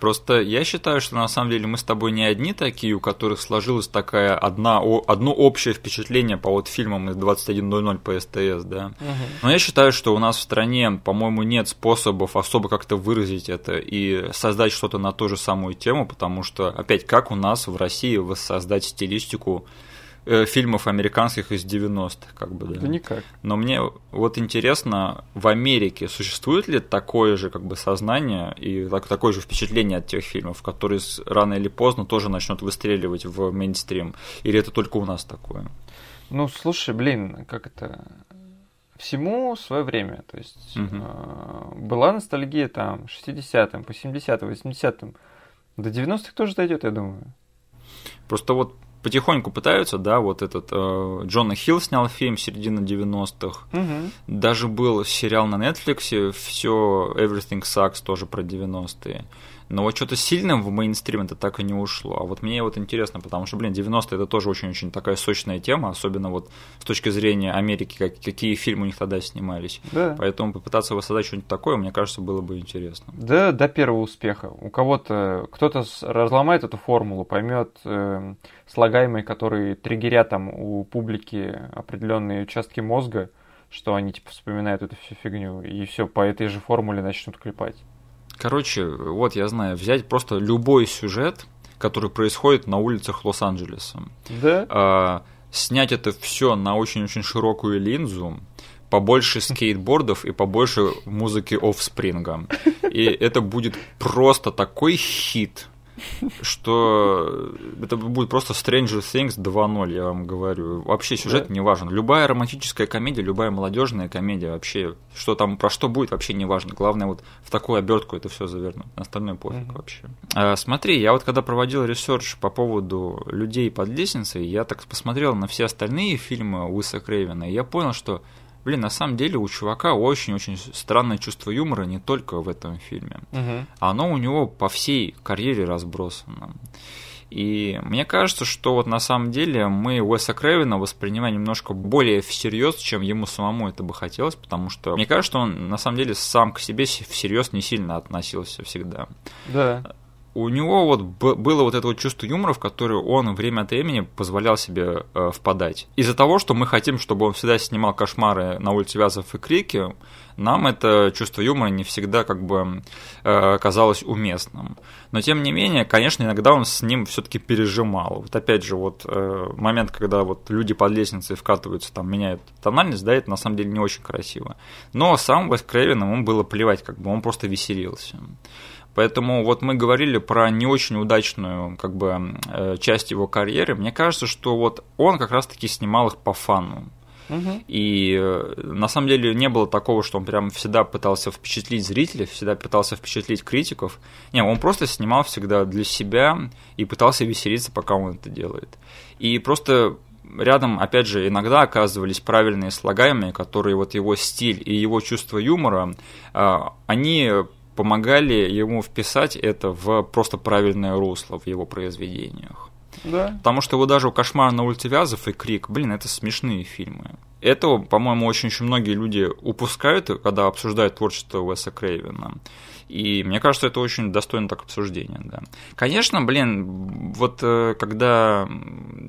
Просто я считаю, что на самом деле мы с тобой не одни такие, у которых сложилась такая одна, одно общее впечатление по вот фильмам из 21.00 по СТС, да. Угу. Но я считаю, что у нас в стране, по-моему, нет способов особо как-то выразить это и создать что-то на ту же самую тему, потому что, опять, как у нас в России воссоздать стилистику э, фильмов американских из 90-х, как бы, да. Да никак. Но мне вот интересно, в Америке существует ли такое же, как бы, сознание и так, такое же впечатление от тех фильмов, которые рано или поздно тоже начнут выстреливать в мейнстрим? Или это только у нас такое? Ну, слушай, блин, как это всему свое время. То есть угу. э, была ностальгия там 60-м, по 70-м, 80-м. До 90-х тоже дойдет, я думаю. Просто вот потихоньку пытаются, да, вот этот э, Джона Хилл снял фильм середина 90-х, угу. даже был сериал на Netflix, все Everything Sucks тоже про 90-е. Но вот что-то сильным в мейнстрим это так и не ушло. А вот мне вот интересно, потому что, блин, 90-е это тоже очень-очень такая сочная тема, особенно вот с точки зрения Америки, как, какие фильмы у них тогда снимались. Да. Поэтому попытаться воссоздать что-нибудь такое, мне кажется, было бы интересно. Да, до первого успеха. У кого-то, кто-то разломает эту формулу, поймет э, слагаемые, которые триггерят там у публики определенные участки мозга, что они типа вспоминают эту всю фигню, и все по этой же формуле начнут клепать. Короче, вот я знаю, взять просто любой сюжет, который происходит на улицах Лос-Анджелеса. Да. А, снять это все на очень-очень широкую линзу, побольше скейтбордов и побольше музыки офспринга. И это будет просто такой хит что это будет просто Stranger Things 2.0, я вам говорю. Вообще сюжет да. не важен. Любая романтическая комедия, любая молодежная комедия, вообще, что там, про что будет, вообще не важно. Главное, вот в такую обертку это все завернуть. Остальное пофиг вообще. А, смотри, я вот когда проводил research по поводу людей под лестницей, я так посмотрел на все остальные фильмы Уэса Крейвена, и я понял, что Блин, на самом деле у чувака очень-очень странное чувство юмора не только в этом фильме. Угу. Оно у него по всей карьере разбросано. И мне кажется, что вот на самом деле мы Уэса Крэвина воспринимаем немножко более всерьез, чем ему самому это бы хотелось, потому что мне кажется, что он на самом деле сам к себе всерьез не сильно относился всегда. Да. У него вот было вот это вот чувство юмора, в которое он время от времени позволял себе э, впадать. Из-за того, что мы хотим, чтобы он всегда снимал кошмары на улице Вязов и Крики, нам это чувство юмора не всегда как бы э, казалось уместным. Но тем не менее, конечно, иногда он с ним все-таки пережимал. Вот опять же, вот э, момент, когда вот люди под лестницей вкатываются, там меняют тональность, да, это на самом деле не очень красиво. Но сам Вес Крейвен, ему было плевать, как бы он просто веселился. Поэтому вот мы говорили про не очень удачную как бы э, часть его карьеры. Мне кажется, что вот он как раз-таки снимал их по фану. И э, на самом деле не было такого, что он прям всегда пытался впечатлить зрителей, всегда пытался впечатлить критиков. Не, он просто снимал всегда для себя и пытался веселиться, пока он это делает. И просто рядом, опять же, иногда оказывались правильные слагаемые, которые вот его стиль и его чувство юмора, а, они помогали ему вписать это в просто правильное русло в его произведениях. Да. Потому что вот даже у «Кошмар на улице Вязов» и «Крик», блин, это смешные фильмы. Этого, по-моему, очень-очень многие люди упускают, когда обсуждают творчество Уэса Крейвена. И мне кажется, это очень достойно так обсуждения, да. Конечно, блин, вот э, когда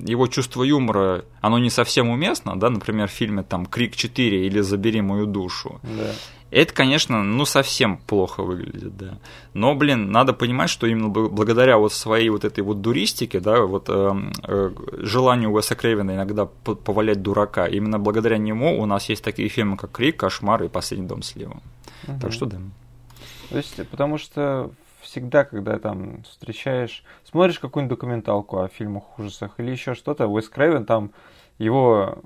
его чувство юмора, оно не совсем уместно, да, например, в фильме там «Крик 4» или «Забери мою душу», да. Это, конечно, ну совсем плохо выглядит, да. Но, блин, надо понимать, что именно благодаря вот своей вот этой вот дуристике, да, вот э, э, желанию Уэса Крейвена иногда повалять дурака, именно благодаря нему у нас есть такие фильмы, как Крик, Кошмар и Последний дом слева. Угу. Так что да. То есть, потому что всегда, когда там встречаешь, смотришь какую-нибудь документалку о фильмах ужасах или еще что-то, Уэс Крейвен там его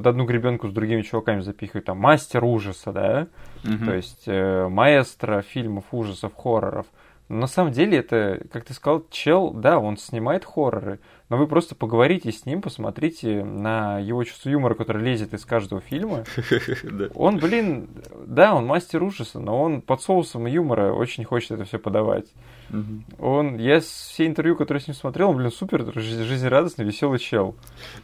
под одну гребенку с другими чуваками запихивают, там, мастер ужаса, да, угу. то есть э, маэстро фильмов ужасов, хорроров. Но на самом деле это, как ты сказал, чел, да, он снимает хорроры, но вы просто поговорите с ним, посмотрите на его чувство юмора, которое лезет из каждого фильма. Он, блин, да, он мастер ужаса, но он под соусом юмора очень хочет это все подавать. Он, я все интервью, которые с ним смотрел, он, блин, супер жизнерадостный, веселый чел.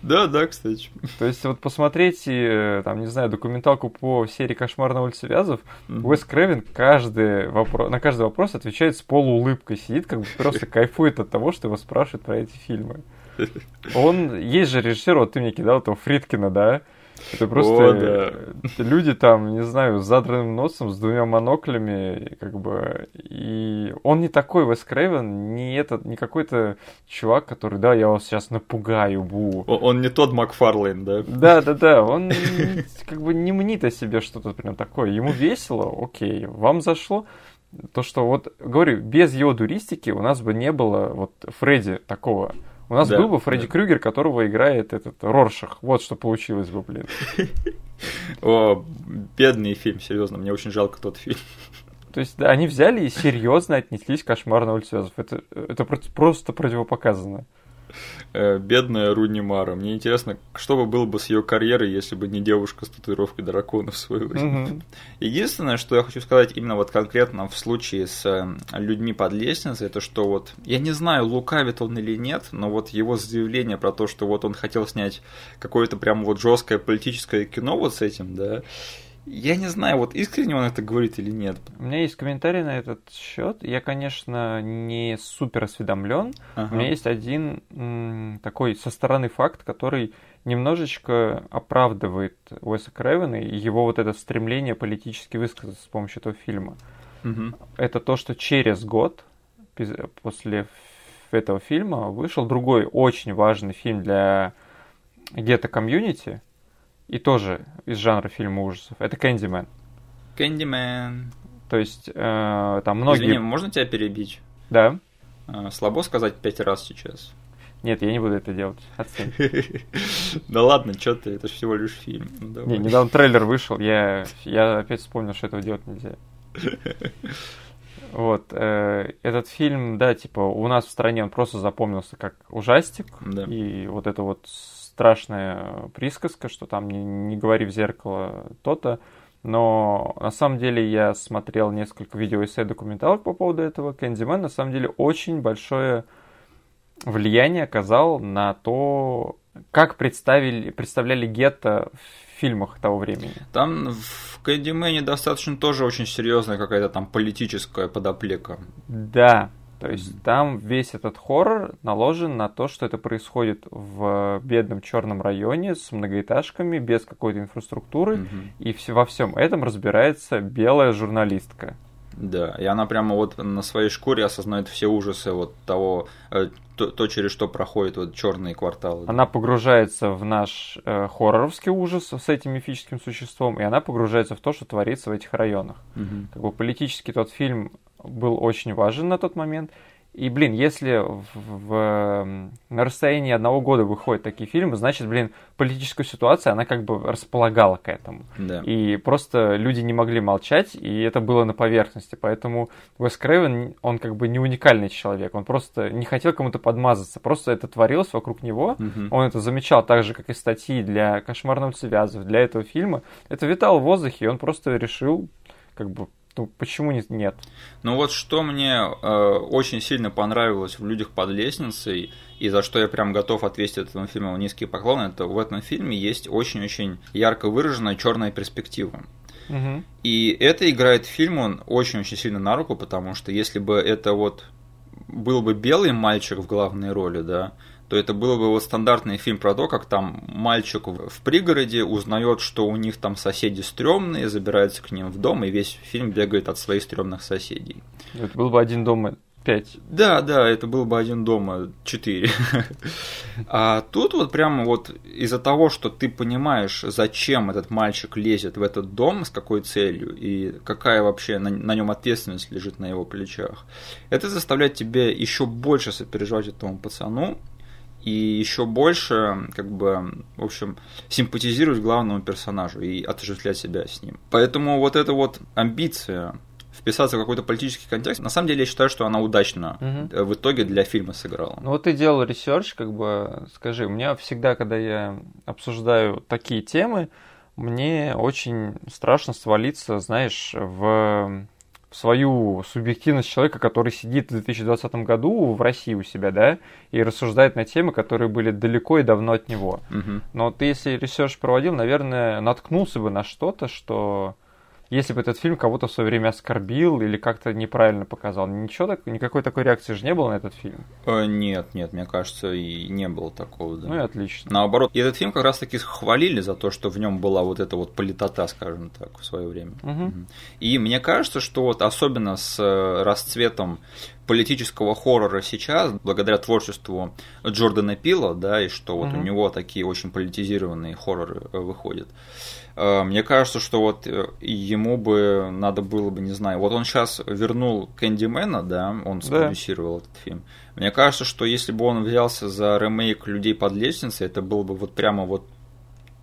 Да, да, кстати. То есть вот посмотрите, там, не знаю, документалку по серии «Кошмар на улице Вязов». Уэс Кревин каждый вопрос, на каждый вопрос отвечает с полуулыбкой, сидит, как бы просто кайфует от того, что его спрашивают про эти фильмы. Он, есть же режиссер, вот ты мне кидал этого Фридкина, да? Это просто О, да. люди там, не знаю, с задранным носом, с двумя моноклями, как бы, и он не такой Вес Крейвен, не этот, не какой-то чувак, который, да, я вас сейчас напугаю, бу. Он не тот Макфарлейн, да? Да, да, да, он как бы не мнит о себе что-то прям такое. Ему весело, окей, вам зашло, то, что вот, говорю, без его дуристики у нас бы не было вот Фредди такого у нас да, был бы Фредди да. Крюгер, которого играет этот Роршах. Вот что получилось бы, блин. О, бедный фильм, серьезно, мне очень жалко тот фильм. То есть, да, они взяли и серьезно отнеслись к кошмар на улице Это, это просто противопоказано. Э, бедная Руни Мара. Мне интересно, что бы было бы с ее карьерой, если бы не девушка с татуировкой дракона в свою. Угу. Единственное, что я хочу сказать именно вот конкретно в случае с э, людьми под лестницей, это что вот, я не знаю, лукавит он или нет, но вот его заявление про то, что вот он хотел снять какое-то прям вот жесткое политическое кино вот с этим, да, я не знаю, вот искренне он это говорит или нет. У меня есть комментарий на этот счет. Я, конечно, не супер осведомлен. Ага. У меня есть один м, такой со стороны факт, который немножечко оправдывает Уэса Кревена и его вот это стремление политически высказаться с помощью этого фильма. Угу. Это то, что через год после этого фильма вышел другой очень важный фильм для гетто-комьюнити, и тоже из жанра фильма ужасов. Это Кэндимен. Кэндимен. То есть э, там многие... Извини, можно тебя перебить? Да. Э, слабо сказать пять раз сейчас. Нет, я не буду это делать. Отстань. Да ладно, что ты, это же всего лишь фильм. Ну, не, недавно трейлер вышел, я, я опять вспомнил, что этого делать нельзя. Вот, э, этот фильм, да, типа, у нас в стране он просто запомнился как ужастик, да. и вот это вот страшная присказка, что там не, не говори в зеркало то-то. Но на самом деле я смотрел несколько видео эссе документалок по поводу этого. Кэндимен на самом деле очень большое влияние оказал на то, как представили, представляли гетто в фильмах того времени. Там в Кэндимене достаточно тоже очень серьезная какая-то там политическая подоплека. Да, То есть mm-hmm. там весь этот хоррор наложен на то, что это происходит в бедном черном районе с многоэтажками, без какой-то инфраструктуры, mm-hmm. и во всем этом разбирается белая журналистка. Да, и она прямо вот на своей шкуре осознает все ужасы вот того, э, то, то через что проходит вот черные кварталы. Она погружается в наш э, хорроровский ужас с этим мифическим существом, и она погружается в то, что творится в этих районах. Угу. Как бы политически тот фильм был очень важен на тот момент, и, блин, если в, в, на расстоянии одного года выходят такие фильмы, значит, блин, политическая ситуация, она как бы располагала к этому. Да. И просто люди не могли молчать, и это было на поверхности. Поэтому Уэс Крейвен, он как бы не уникальный человек. Он просто не хотел кому-то подмазаться. Просто это творилось вокруг него. Угу. Он это замечал так же, как и статьи для «Кошмарного Цвязов», для этого фильма. Это витал в воздухе, и он просто решил как бы ну, почему нет? Ну вот что мне э, очень сильно понравилось в «Людях под лестницей», и за что я прям готов отвесить этому фильму низкие поклоны, это в этом фильме есть очень-очень ярко выраженная черная перспектива. Угу. И это играет фильму очень-очень сильно на руку, потому что если бы это вот был бы белый мальчик в главной роли, да, то это был бы вот стандартный фильм про то, как там мальчик в пригороде узнает, что у них там соседи стрёмные, забирается к ним в дом, и весь фильм бегает от своих стрёмных соседей. Это был бы один дома пять. Да, да, это был бы один дома четыре. А тут вот прямо вот из-за того, что ты понимаешь, зачем этот мальчик лезет в этот дом, с какой целью, и какая вообще на, на нем ответственность лежит на его плечах, это заставляет тебя еще больше сопереживать этому пацану, и еще больше, как бы, в общем, симпатизировать главному персонажу и отождествлять себя с ним. Поэтому вот эта вот амбиция вписаться в какой-то политический контекст, на самом деле я считаю, что она удачно угу. в итоге для фильма сыграла. Ну вот ты делал research, как бы, скажи, у меня всегда, когда я обсуждаю такие темы, мне очень страшно свалиться, знаешь, в свою субъективность человека, который сидит в 2020 году в России у себя, да, и рассуждает на темы, которые были далеко и давно от него. Угу. Но ты, если research проводил, наверное, наткнулся бы на что-то, что если бы этот фильм кого-то в свое время оскорбил или как-то неправильно показал. Ничего так, никакой такой реакции же не было на этот фильм? Э, нет, нет, мне кажется, и не было такого. Да. Ну и отлично. Наоборот, и этот фильм как раз-таки хвалили за то, что в нем была вот эта вот политота, скажем так, в свое время. Угу. И мне кажется, что вот особенно с э, расцветом политического хоррора сейчас, благодаря творчеству Джордана Пила, да, и что вот угу. у него такие очень политизированные хорроры э, выходят. Э, мне кажется, что вот э, ему бы надо было бы, не знаю, вот он сейчас вернул Кэндимена, да, он спродюсировал да. этот фильм. Мне кажется, что если бы он взялся за ремейк «Людей под лестницей», это было бы вот прямо вот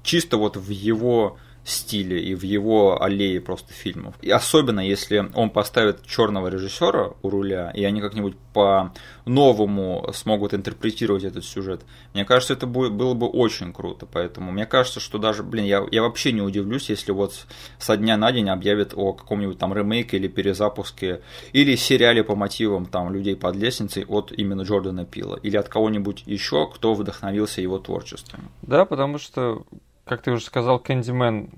чисто вот в его стиле и в его аллее просто фильмов. И особенно если он поставит черного режиссера у руля, и они как-нибудь по-новому смогут интерпретировать этот сюжет. Мне кажется, это было бы очень круто. Поэтому мне кажется, что даже, блин, я, я вообще не удивлюсь, если вот со дня на день объявят о каком-нибудь там ремейке или перезапуске, или сериале по мотивам там людей под лестницей от именно Джордана Пила, или от кого-нибудь еще, кто вдохновился его творчеством. Да, потому что как ты уже сказал, Кэндимен,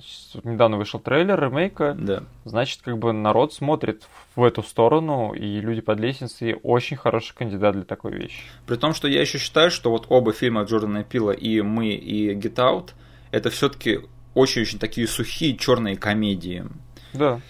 недавно вышел трейлер ремейка, да. значит, как бы народ смотрит в эту сторону, и «Люди под лестницей» очень хороший кандидат для такой вещи. При том, что я еще считаю, что вот оба фильма Джордана Пила, и «Мы», и «Get Out», это все-таки очень-очень такие сухие черные комедии. Да.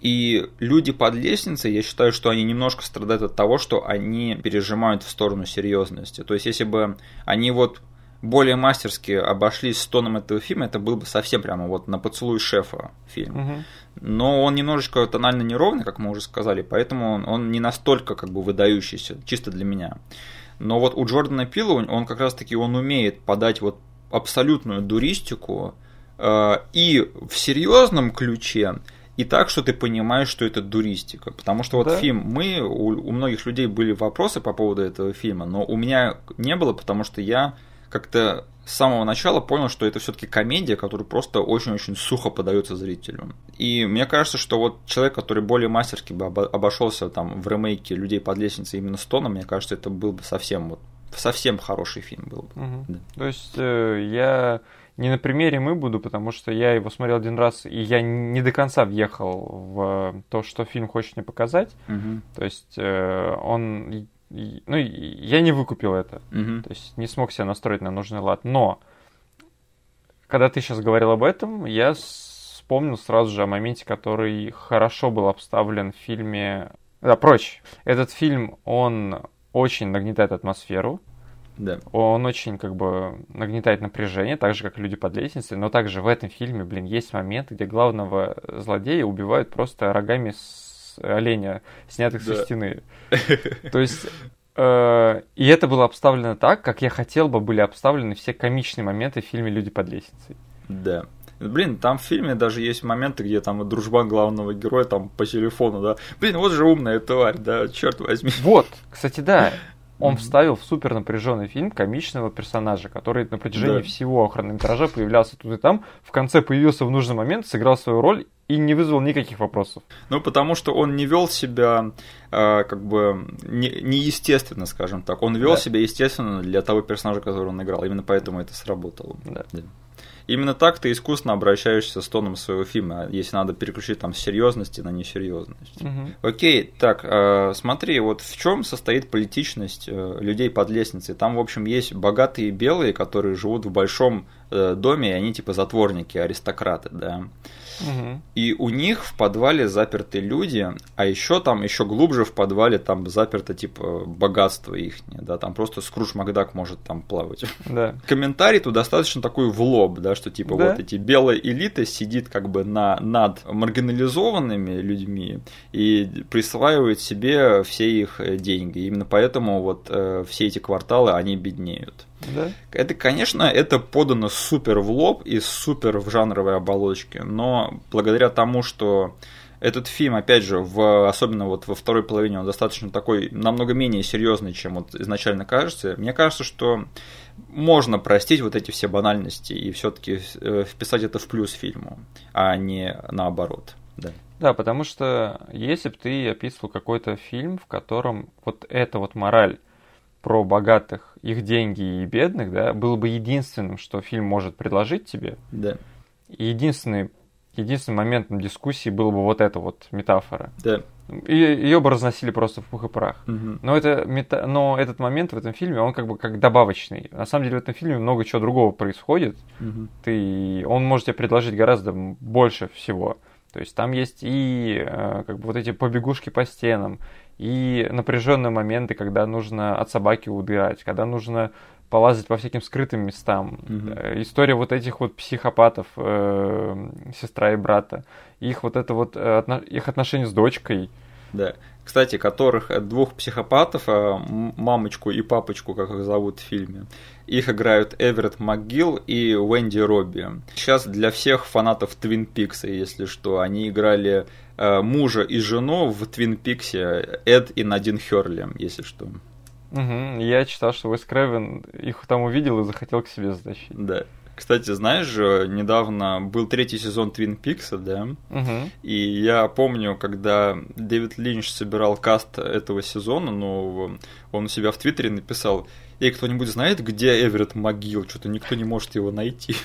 И люди под лестницей, я считаю, что они немножко страдают от того, что они пережимают в сторону серьезности. То есть, если бы они вот более мастерски обошлись с тоном этого фильма, это был бы совсем прямо вот на поцелуй шефа фильм. Угу. Но он немножечко тонально неровный, как мы уже сказали, поэтому он, не настолько как бы выдающийся, чисто для меня. Но вот у Джордана Пила он как раз-таки он умеет подать вот абсолютную дуристику э, и в серьезном ключе, и так, что ты понимаешь, что это дуристика. Потому что вот да? фильм, мы, у, у многих людей были вопросы по поводу этого фильма, но у меня не было, потому что я как-то с самого начала понял, что это все-таки комедия, которая просто очень-очень сухо подается зрителю. И мне кажется, что вот человек, который более мастерски бы обошелся там в ремейке людей под лестницей именно с тоном, мне кажется, это был бы совсем вот совсем хороший фильм был бы. Угу. Да. То есть э, я не на примере мы буду, потому что я его смотрел один раз, и я не до конца въехал в то, что фильм хочет мне показать. Мгм. То есть э, он... Ну, я не выкупил это. Мгм. То есть не смог себя настроить на нужный лад. Но, когда ты сейчас говорил об этом, я вспомнил сразу же о моменте, который хорошо был обставлен в фильме... Да, проще. Этот фильм, он очень нагнетает атмосферу, Да. он очень как бы нагнетает напряжение, так же, как и люди под лестницей, но также в этом фильме, блин, есть момент, где главного злодея убивают просто рогами с оленя, снятых Да. со стены. То есть, э, и это было обставлено так, как я хотел бы были обставлены все комичные моменты в фильме «Люди под лестницей». Да. Блин, там в фильме даже есть моменты, где там дружбан главного героя там по телефону, да. Блин, вот же умная тварь, да, черт возьми. Вот, кстати, да, он Мгм. вставил в супер напряженный фильм комичного персонажа, который на протяжении Да. всего хронометража появлялся тут и там, в конце появился в нужный момент, сыграл свою роль и не вызвал никаких вопросов. Ну, потому что он не вел себя э, как бы не- неестественно, скажем так. Он вел Да. себя естественно для того персонажа, который он играл. Именно поэтому это сработало. Да. Именно так ты искусно обращаешься с тоном своего фильма, если надо переключить там с серьезности на несерьезность. Мгм. Окей, так, э, смотри, вот в чем состоит политичность э, людей под лестницей? Там, в общем, есть богатые белые, которые живут в большом э, доме, и они типа затворники, аристократы, да. Мгм. И у них в подвале заперты люди, а еще там, еще глубже в подвале там заперто типа богатство их, да, там просто Скрудж Макдак может там плавать. Да. Комментарий тут достаточно такой в лоб, да, что типа Да. вот эти белая элита сидит как бы на, над маргинализованными людьми и присваивает себе все их э, деньги. Именно поэтому вот э, все эти кварталы, они беднеют. Да. Это, конечно, это подано супер в лоб и супер в жанровой оболочке, но благодаря тому, что этот фильм, опять же, в, особенно вот во второй половине, он достаточно такой, намного менее серьезный, чем вот изначально кажется. Мне кажется, что можно простить вот эти все банальности и все-таки вписать это в плюс фильму, а не наоборот. Да. Да, потому что если бы ты описывал какой-то фильм, в котором вот эта вот мораль про богатых, их деньги и бедных, да, было бы единственным, что фильм может предложить тебе, Да. и единственный, единственным моментом дискуссии было бы вот эта вот метафора. Да. И ее бы разносили просто в пух и прах. Мгм. Но, это мета... Но этот момент в этом фильме, он как бы как добавочный. На самом деле в этом фильме много чего другого происходит. Мгм. Ты... Он может тебе предложить гораздо больше всего. То есть там есть и э, как бы вот эти побегушки по стенам, и напряженные моменты, когда нужно от собаки удирать, когда нужно полазать по всяким скрытым местам. Э, История вот этих вот психопатов, э, сестра и брата, их вот это вот э, отно- их отношения с дочкой. Да. Кстати, которых э, двух психопатов, мамочку и папочку, как их зовут в фильме, их играют Эверетт МcГилл и Уэнди Робби. Сейчас для всех фанатов Твин Пикса, если что, они играли мужа и жену в Твин Пиксе Эд и Надин Херли, если что. Мгм. Я читал, что Уэс Кревен их там увидел и захотел к себе затащить. Да. Кстати, знаешь же, недавно был третий сезон Твин Пикса, да? Мгм. И я помню, когда Дэвид Линч собирал каст этого сезона нового, он у себя в Твиттере написал, «Эй, кто-нибудь знает, где Эверетт могил? Что-то никто не может его найти».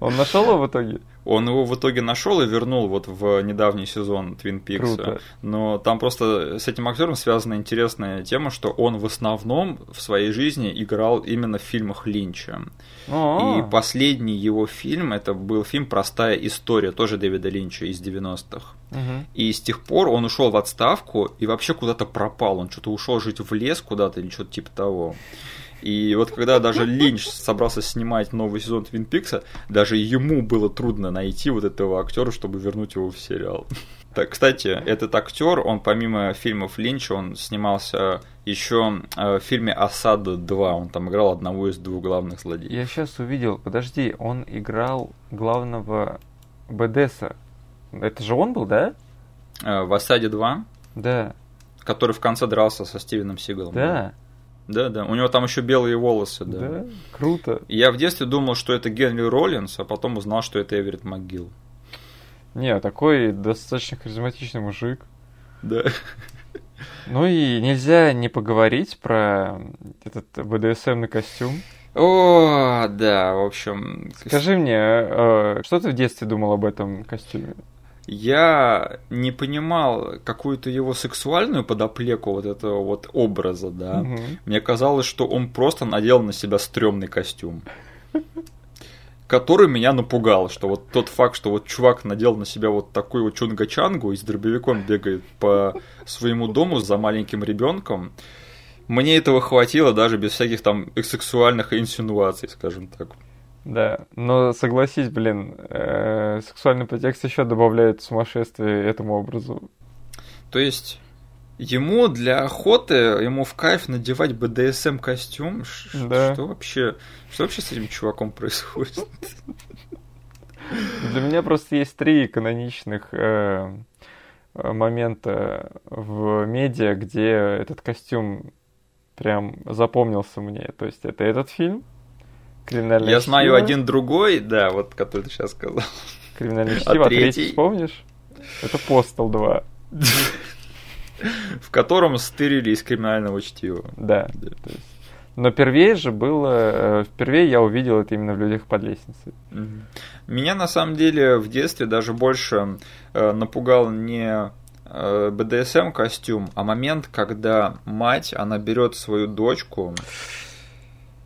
Он нашел его в итоге? Он его в итоге нашел и вернул вот в недавний сезон Твин Пикса. Но там просто с этим актером связана интересная тема, что он в основном в своей жизни играл именно в фильмах Линча. О, И последний его фильм это был фильм Простая история, тоже Дэвида Линча из 90-х. Мгм. И с тех пор он ушел в отставку и вообще куда-то пропал. Он что-то ушел жить в лес куда-то или что-то типа того. И вот когда даже Линч собрался снимать новый сезон Твин Пикса, даже ему было трудно найти вот этого актера, чтобы вернуть его в сериал. Так, кстати, этот актер, он помимо фильмов Линча, он снимался еще в фильме Осада 2. Он там играл одного из двух главных злодеев. Я сейчас увидел, подожди, он играл главного БДСа. Это же он был, да? Э, В Осаде 2, Да, который в конце дрался со Стивеном Сигалом. да, Да, да. У него там еще белые волосы, да. да, круто. Я в детстве думал, что это Генри Роллинс, а потом узнал, что это Эверетт МcГилл. Не, такой достаточно харизматичный мужик. Да. Ну и нельзя не поговорить про этот БДСМный костюм. О, да, в общем. Скажи мне, э, что ты в детстве думал об этом костюме? Я не понимал какую-то его сексуальную подоплеку вот этого вот образа, да. Угу. Мне казалось, что он просто надел на себя стрёмный костюм. Который меня напугал, что вот тот факт, что вот чувак надел на себя вот такую вот чунга-чангу и с дробовиком бегает по своему дому за маленьким ребенком, мне этого хватило даже без всяких там сексуальных инсинуаций, скажем так. Да, но согласись, блин, э, сексуальный подтекст еще добавляет сумасшествие этому образу. То есть ему для охоты, ему в кайф надевать БДСМ костюм? Да. Что вообще, что вообще с этим чуваком происходит? Для меня просто есть три каноничных э, момента в медиа, где этот костюм прям запомнился мне. То есть это этот фильм, Криминальное Я чтиво. знаю один другой, да, вот который ты сейчас сказал. Криминальное чтиво, а, а третий... третий вспомнишь? Это Постал 2. В котором стырили из криминального чтива. Да. Но первее же было, э, впервые я увидел это именно в «Людях под лестницей». Меня на самом деле в детстве даже больше э, напугал не э, БДСМ костюм, а момент, когда мать, она берет свою дочку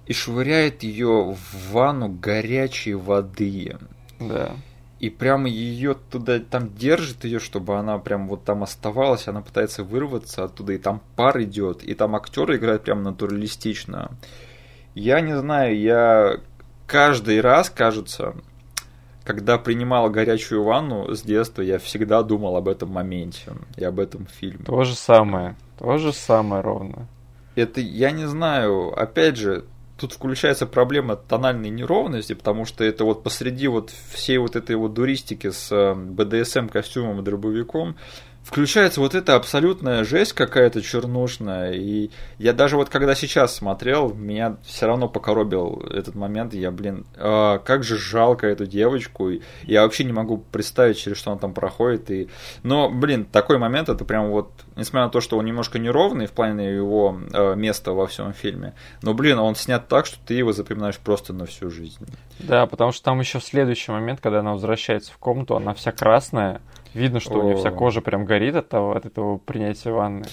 и швыряет ее в ванну горячей воды. Да. И прямо ее туда там держит ее, чтобы она прям вот там оставалась, она пытается вырваться оттуда, и там пар идет, и там актеры играют прям натуралистично. Я не знаю, я каждый раз, кажется, когда принимал горячую ванну с детства, я всегда думал об этом моменте и об этом фильме. То же самое, то же самое ровно. Это, я не знаю, опять же, тут включается проблема тональной неровности, потому что это вот посреди вот всей вот этой вот дуристики с э, БДСМ костюмом и дробовиком включается вот эта абсолютная жесть какая-то чернушная. И я даже вот когда сейчас смотрел, меня все равно покоробил этот момент. Я, блин, э, как же жалко эту девочку. И я вообще не могу представить, через что она там проходит. И... Но, блин, такой момент, это прям вот, несмотря на то, что он немножко неровный в плане его э, места во всем фильме, но, блин, он снят так, что ты его запоминаешь просто на всю жизнь. Да, потому что там еще следующий момент, когда она возвращается в комнату, она вся красная, Видно, что О. у нее вся кожа прям горит от, того, от этого принятия ванны.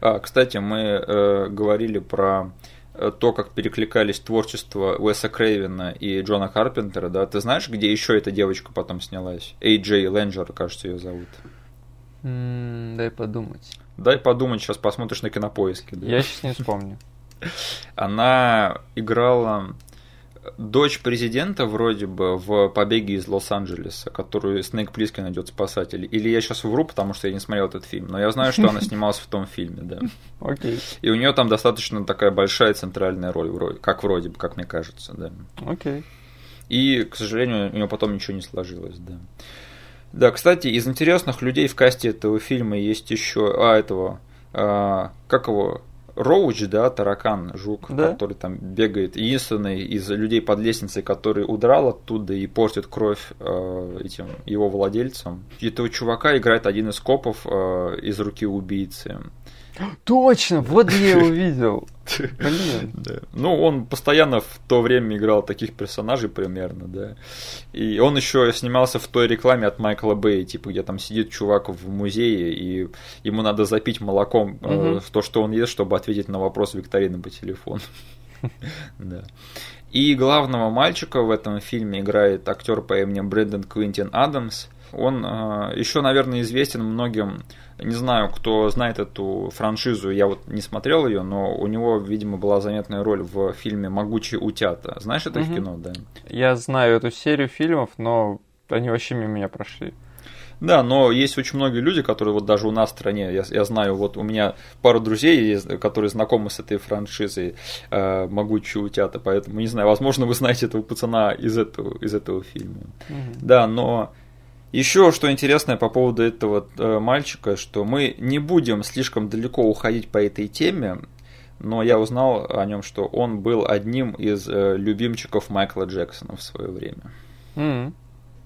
А, кстати, мы э, говорили про э, то, как перекликались творчество Уэса Крейвена и Джона Карпентера, да? Ты знаешь, где еще эта девочка потом снялась? Эй Джей Ленджер, кажется, ее зовут. Mm, дай подумать. Дай подумать, сейчас посмотришь на кинопоиске. Да? Я сейчас не вспомню. Она играла дочь президента вроде бы в «Побеге из Лос-Анджелеса», которую Снейк Плискин идет спасать. Или я сейчас вру, потому что я не смотрел этот фильм, но я знаю, что она снималась в том фильме, да. Окей. И у нее там достаточно такая большая центральная роль, вроде, как вроде бы, как мне кажется, да. Окей. И, к сожалению, у нее потом ничего не сложилось, да. Да, кстати, из интересных людей в касте этого фильма есть еще, а, этого, а, как его, Роуч, да, таракан, жук, да? который там бегает, единственный из людей под лестницей, который удрал оттуда и портит кровь э, этим его владельцам. Этого чувака играет один из копов э, из руки убийцы. Точно, вот я его видел. Блин. Да. Ну, он постоянно в то время играл таких персонажей примерно, да. И он еще снимался в той рекламе от Майкла Бэй, типа, где там сидит чувак в музее, и ему надо запить молоком угу. э, то, что он ест, чтобы ответить на вопрос викторины по телефону. Да. И главного мальчика в этом фильме играет актер по имени Брэндон Квинтин Адамс. Он э, еще, наверное, известен многим не знаю, кто знает эту франшизу, я вот не смотрел ее, но у него, видимо, была заметная роль в фильме «Могучие утята». Знаешь это угу. кино, да? Я знаю эту серию фильмов, но они вообще мимо меня прошли. Да, но есть очень многие люди, которые вот даже у нас в стране, я, я знаю, вот у меня пару друзей есть, которые знакомы с этой франшизой э, «Могучие утята», поэтому, не знаю, возможно, вы знаете этого пацана из этого, из этого фильма. Угу. Да, но еще что интересное по поводу этого э, мальчика, что мы не будем слишком далеко уходить по этой теме, но я узнал о нем, что он был одним из э, любимчиков Майкла Джексона в свое время. Mm-hmm.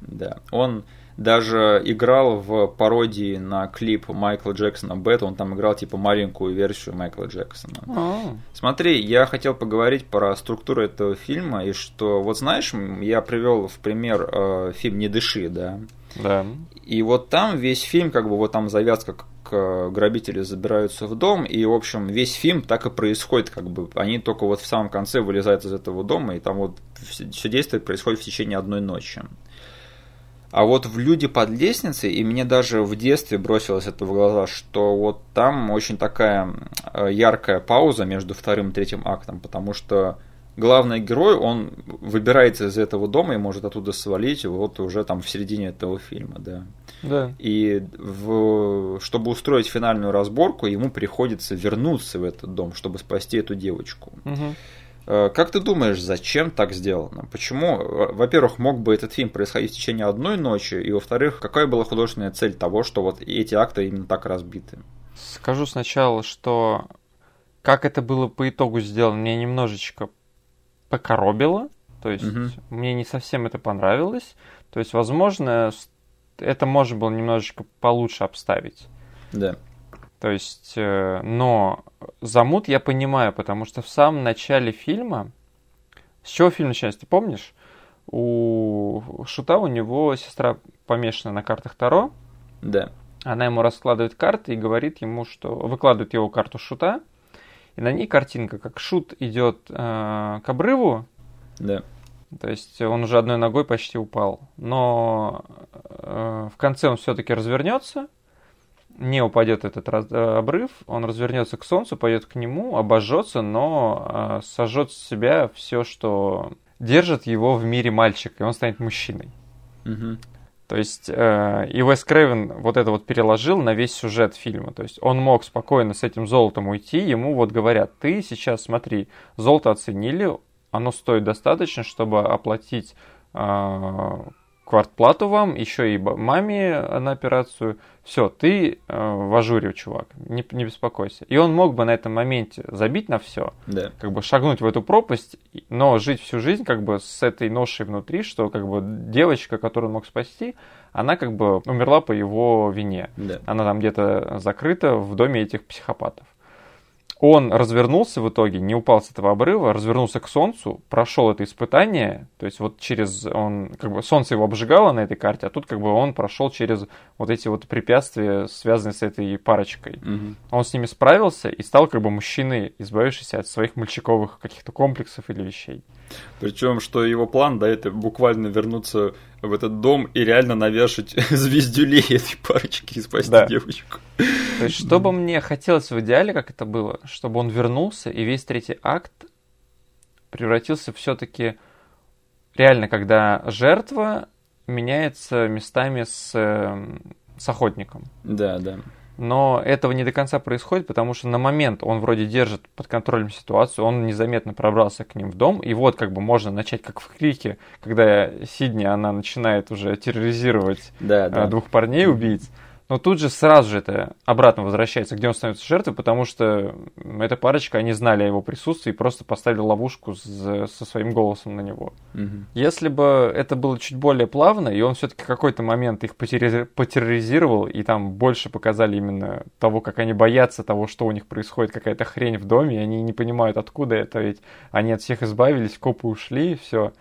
Да, он даже играл в пародии на клип Майкла Джексона Бэт, он там играл типа маленькую версию Майкла Джексона. А. Смотри, я хотел поговорить про структуру этого фильма, и что, вот знаешь, я привел в пример э, фильм «Не дыши», да? Да. И вот там весь фильм, как бы вот там завязка, как грабители забираются в дом, и, в общем, весь фильм так и происходит, как бы они только вот в самом конце вылезают из этого дома, и там вот все действие происходит в течение одной ночи. А вот в «Люди под лестницей», и мне даже в детстве бросилось это в глаза, что вот там очень такая э, яркая пауза между вторым и третьим актом, потому что главный герой, он выбирается из этого дома и может оттуда свалить вот уже там в середине этого фильма, да. Да. И в, чтобы устроить финальную разборку, ему приходится вернуться в этот дом, чтобы спасти эту девочку. Угу. Как ты думаешь, зачем так сделано? Почему, во-первых, мог бы этот фильм происходить в течение одной ночи, и во-вторых, какая была художественная цель того, что вот эти акты именно так разбиты? Скажу сначала, что как это было по итогу сделано, мне немножечко покоробило, то есть угу. мне не совсем это понравилось. То есть, возможно, это можно было немножечко получше обставить. Да. То есть, э, но замут я понимаю, потому что в самом начале фильма, с чего фильм начинается, ты помнишь? У Шута у него сестра помешана на картах Таро. Да. Она ему раскладывает карты и говорит ему, что выкладывает его карту Шута, и на ней картинка, как Шут идет э, к обрыву. Да. То есть он уже одной ногой почти упал. Но э, в конце он все-таки развернется, не упадет этот раз, э, обрыв, он развернется к солнцу, пойдет к нему, обожжется, но э, сожжет с себя все, что держит его в мире мальчика, и он станет мужчиной. Угу. То есть э, и Уэс Крейвен вот это вот переложил на весь сюжет фильма. То есть он мог спокойно с этим золотом уйти, ему вот говорят, ты сейчас смотри, золото оценили, оно стоит достаточно, чтобы оплатить э, квартплату вам, еще и маме на операцию. Все, ты э, в ажуре, чувак, не, не беспокойся. И он мог бы на этом моменте забить на все, да. как бы шагнуть в эту пропасть, но жить всю жизнь как бы с этой ношей внутри, что как бы девочка, которую он мог спасти, она как бы умерла по его вине. Да. Она там где-то закрыта в доме этих психопатов. Он развернулся в итоге, не упал с этого обрыва, развернулся к Солнцу, прошел это испытание, то есть вот через, он, как бы, Солнце его обжигало на этой карте, а тут как бы он прошел через вот эти вот препятствия, связанные с этой парочкой. Угу. Он с ними справился и стал как бы мужчиной, избавившийся от своих мальчиковых каких-то комплексов или вещей. Причем, что его план, да, это буквально вернуться в этот дом и реально навешать звездюлей этой парочки и спасти да. девочку. То есть, что бы мне хотелось в идеале, как это было, чтобы он вернулся, и весь третий акт превратился все-таки реально, когда жертва меняется местами с, эм, с охотником. Да, да но этого не до конца происходит, потому что на момент он вроде держит под контролем ситуацию, он незаметно пробрался к ним в дом, и вот как бы можно начать как в крике, когда Сидни, она начинает уже терроризировать да, да. двух парней убийц, но тут же сразу же это обратно возвращается, где он становится жертвой, потому что эта парочка, они знали о его присутствии и просто поставили ловушку с, со своим голосом на него. Угу. Если бы это было чуть более плавно, и он все-таки какой-то момент их потерроризировал, и там больше показали именно того, как они боятся того, что у них происходит, какая-то хрень в доме, и они не понимают, откуда это, ведь они от всех избавились, копы ушли, и все.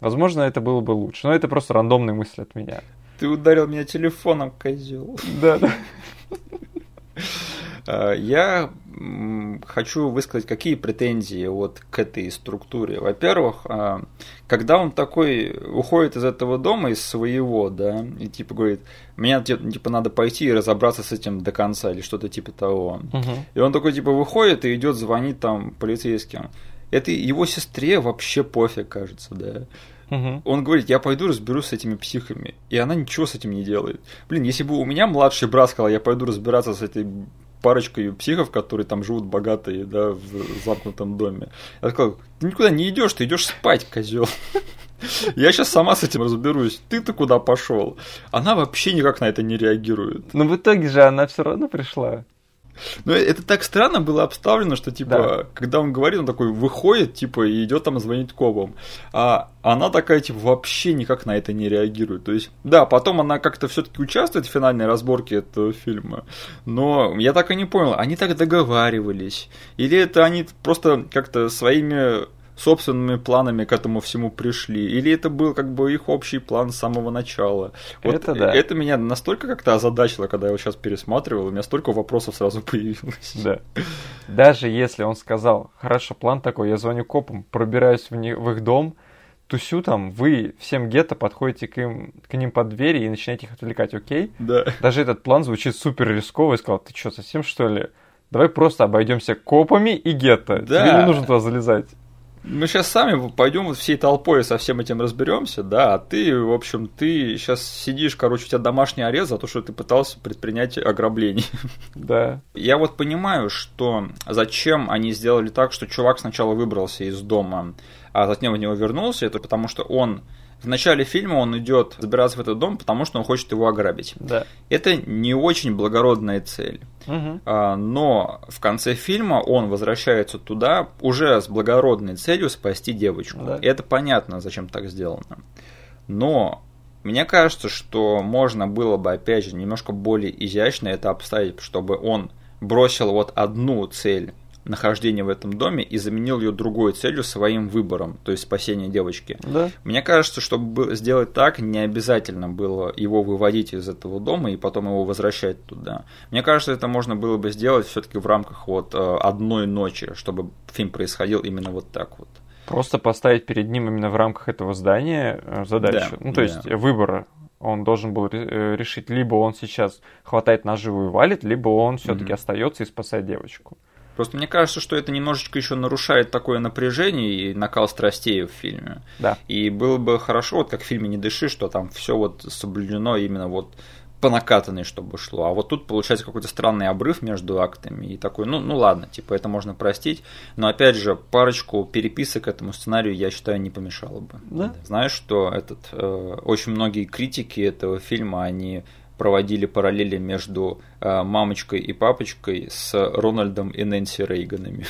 Возможно, это было бы лучше. Но это просто рандомная мысль от меня. Ты ударил меня телефоном, козел. Да, да. А, я хочу высказать, какие претензии вот к этой структуре. Во-первых, а, когда он такой уходит из этого дома, из своего, да, и типа говорит, мне типа надо пойти и разобраться с этим до конца или что-то типа того. Угу. И он такой типа выходит и идет звонить там полицейским. Это его сестре вообще пофиг, кажется, да. Угу. Он говорит, я пойду разберусь с этими психами. И она ничего с этим не делает. Блин, если бы у меня младший брат сказал, я пойду разбираться с этой парочкой психов, которые там живут богатые, да, в замкнутом доме. Я сказал, ты никуда не идешь, ты идешь спать, козел. Я сейчас сама с этим разберусь. Ты-то куда пошел? Она вообще никак на это не реагирует. Но в итоге же она все равно пришла. Ну, это так странно было обставлено, что, типа, да. когда он говорит, он такой выходит, типа, и идет там звонить копам. А она такая, типа, вообще никак на это не реагирует. То есть, да, потом она как-то все-таки участвует в финальной разборке этого фильма. Но я так и не понял, они так договаривались? Или это они просто как-то своими собственными планами к этому всему пришли, или это был как бы их общий план с самого начала. Вот это да. Это меня настолько как-то озадачило, когда я его сейчас пересматривал, у меня столько вопросов сразу появилось. Да. Даже если он сказал, хорошо, план такой, я звоню копам, пробираюсь в, не, в их дом, тусю там, вы всем гетто подходите к, им, к ним под двери и начинаете их отвлекать, окей? Да. Даже этот план звучит супер рисково, и сказал, ты что, совсем что ли? Давай просто обойдемся копами и гетто. Да. Тебе не нужно туда залезать мы сейчас сами пойдем вот всей толпой со всем этим разберемся, да, а ты, в общем, ты сейчас сидишь, короче, у тебя домашний арест за то, что ты пытался предпринять ограбление. Да. Я вот понимаю, что зачем они сделали так, что чувак сначала выбрался из дома, а затем в него вернулся, это потому что он в начале фильма он идет забираться в этот дом, потому что он хочет его ограбить. Да. Это не очень благородная цель. Угу. А, но в конце фильма он возвращается туда уже с благородной целью спасти девочку. Да. И это понятно, зачем так сделано. Но мне кажется, что можно было бы, опять же, немножко более изящно это обставить, чтобы он бросил вот одну цель нахождения в этом доме и заменил ее другой целью своим выбором, то есть спасение девочки. Да. Мне кажется, чтобы сделать так, не обязательно было его выводить из этого дома и потом его возвращать туда. Мне кажется, это можно было бы сделать все-таки в рамках вот э, одной ночи, чтобы фильм происходил именно вот так вот. Просто поставить перед ним именно в рамках этого здания э, задачу. Да, ну, то да. есть выбора он должен был э, решить, либо он сейчас хватает наживу и валит, либо он все-таки mm-hmm. остается и спасает девочку. Просто мне кажется, что это немножечко еще нарушает такое напряжение и накал страстей в фильме. Да. И было бы хорошо, вот как в фильме «Не дыши», что там все вот соблюдено именно вот по накатанной, чтобы шло. А вот тут получается какой-то странный обрыв между актами. И такой, ну, ну ладно, типа это можно простить. Но опять же, парочку переписок этому сценарию, я считаю, не помешало бы. Да. Знаешь, что этот, э, очень многие критики этого фильма, они проводили параллели между э, мамочкой и папочкой с Рональдом и Нэнси Рейганами.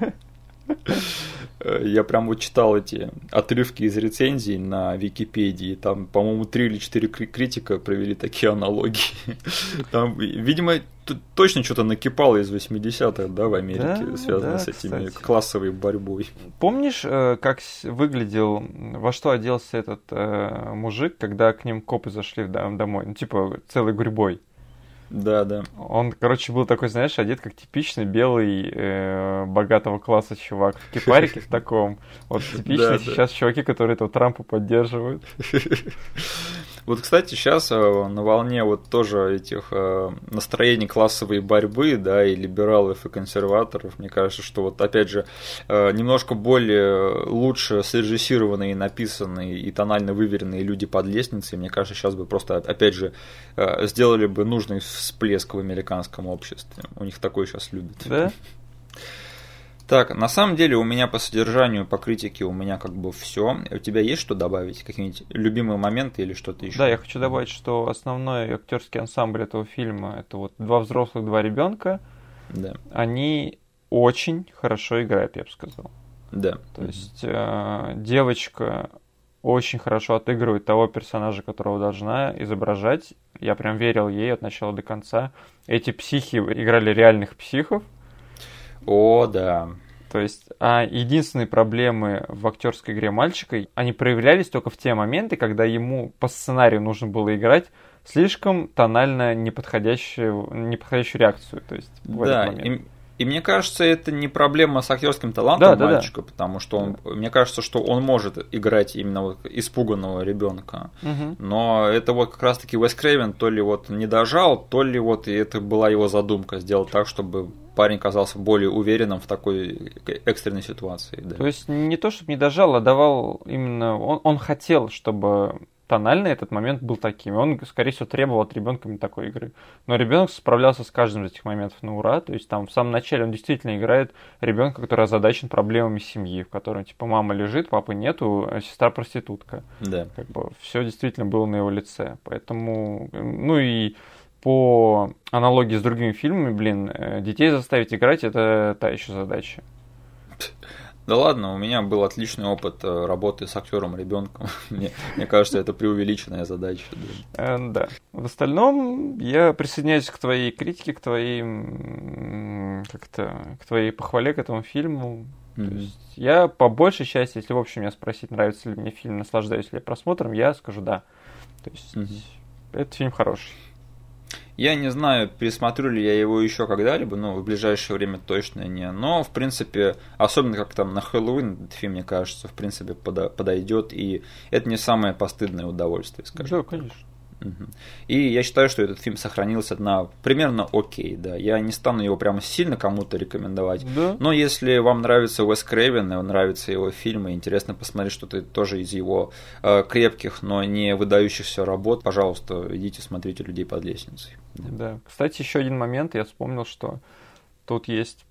Я прям вот читал эти отрывки из рецензий на Википедии. Там, по-моему, три или четыре критика провели такие аналогии. Там, видимо, точно что-то накипало из 80-х, да, в Америке, да, связано да, с этими кстати. классовой борьбой. Помнишь, э, как выглядел, во что оделся этот э, мужик, когда к ним копы зашли домой? Ну, типа, целый гурьбой. Да, да. Он, короче, был такой, знаешь, одет как типичный белый э, богатого класса чувак в кипарике в таком. Вот типичный сейчас чуваки, которые этого Трампа поддерживают. Вот, кстати, сейчас э, на волне вот тоже этих э, настроений классовой борьбы, да, и либералов, и консерваторов, мне кажется, что вот, опять же, э, немножко более лучше срежиссированные, написанные и тонально выверенные люди под лестницей, мне кажется, сейчас бы просто, опять же, сделали бы нужный всплеск в американском обществе. У них такой сейчас любят. Да? Так, на самом деле у меня по содержанию, по критике у меня как бы все. У тебя есть что добавить? Какие-нибудь любимые моменты или что-то еще? Да, я хочу добавить, что основной актерский ансамбль этого фильма это вот два взрослых, два ребенка. Да. Они очень хорошо играют, я бы сказал. Да. То есть э, девочка очень хорошо отыгрывает того персонажа, которого должна изображать. Я прям верил ей от начала до конца. Эти психи играли реальных психов. О, да. То есть, а единственные проблемы в актерской игре мальчика, они проявлялись только в те моменты, когда ему по сценарию нужно было играть слишком тонально неподходящую, неподходящую реакцию. То есть, в да, этот момент. И и мне кажется, это не проблема с актерским талантом да, мальчика, да, да. потому что он, мне кажется, что он может играть именно вот испуганного ребенка. Угу. Но это вот как раз-таки Уэс Крейвен то ли вот не дожал, то ли вот и это была его задумка сделать так, чтобы парень казался более уверенным в такой экстренной ситуации. Да. То есть не то, чтобы не дожал, а давал именно... Он, он хотел, чтобы тонально этот момент был таким. Он, скорее всего, требовал от ребенка такой игры. Но ребенок справлялся с каждым из этих моментов на ура. То есть там в самом начале он действительно играет ребенка, который озадачен проблемами семьи, в котором типа мама лежит, папы нету, а сестра проститутка. Да. Как бы все действительно было на его лице. Поэтому, ну и по аналогии с другими фильмами, блин, э, детей заставить играть это та еще задача. Да ладно, у меня был отличный опыт э, работы с актером ребенком. мне, мне кажется, это преувеличенная задача. Да. Э, да. В остальном я присоединяюсь к твоей критике, к твоей как-то к твоей похвале к этому фильму. Mm-hmm. То есть я по большей части, если в общем меня спросить, нравится ли мне фильм, наслаждаюсь ли я просмотром, я скажу да. То есть mm-hmm. этот фильм хороший. Я не знаю, пересмотрю ли я его еще когда-либо, ну, в ближайшее время точно не. Но, в принципе, особенно как там на Хэллоуин этот фильм, мне кажется, в принципе, подойдет. И это не самое постыдное удовольствие, скажем. Да, конечно. И я считаю, что этот фильм сохранился на примерно окей, да. Я не стану его прямо сильно кому-то рекомендовать. Да. Но если вам нравится Уэс Крейвен, и нравятся его фильмы, интересно посмотреть что-то тоже из его э, крепких, но не выдающихся работ, пожалуйста, идите смотрите людей под лестницей. Да. да. Кстати, еще один момент, я вспомнил, что тут есть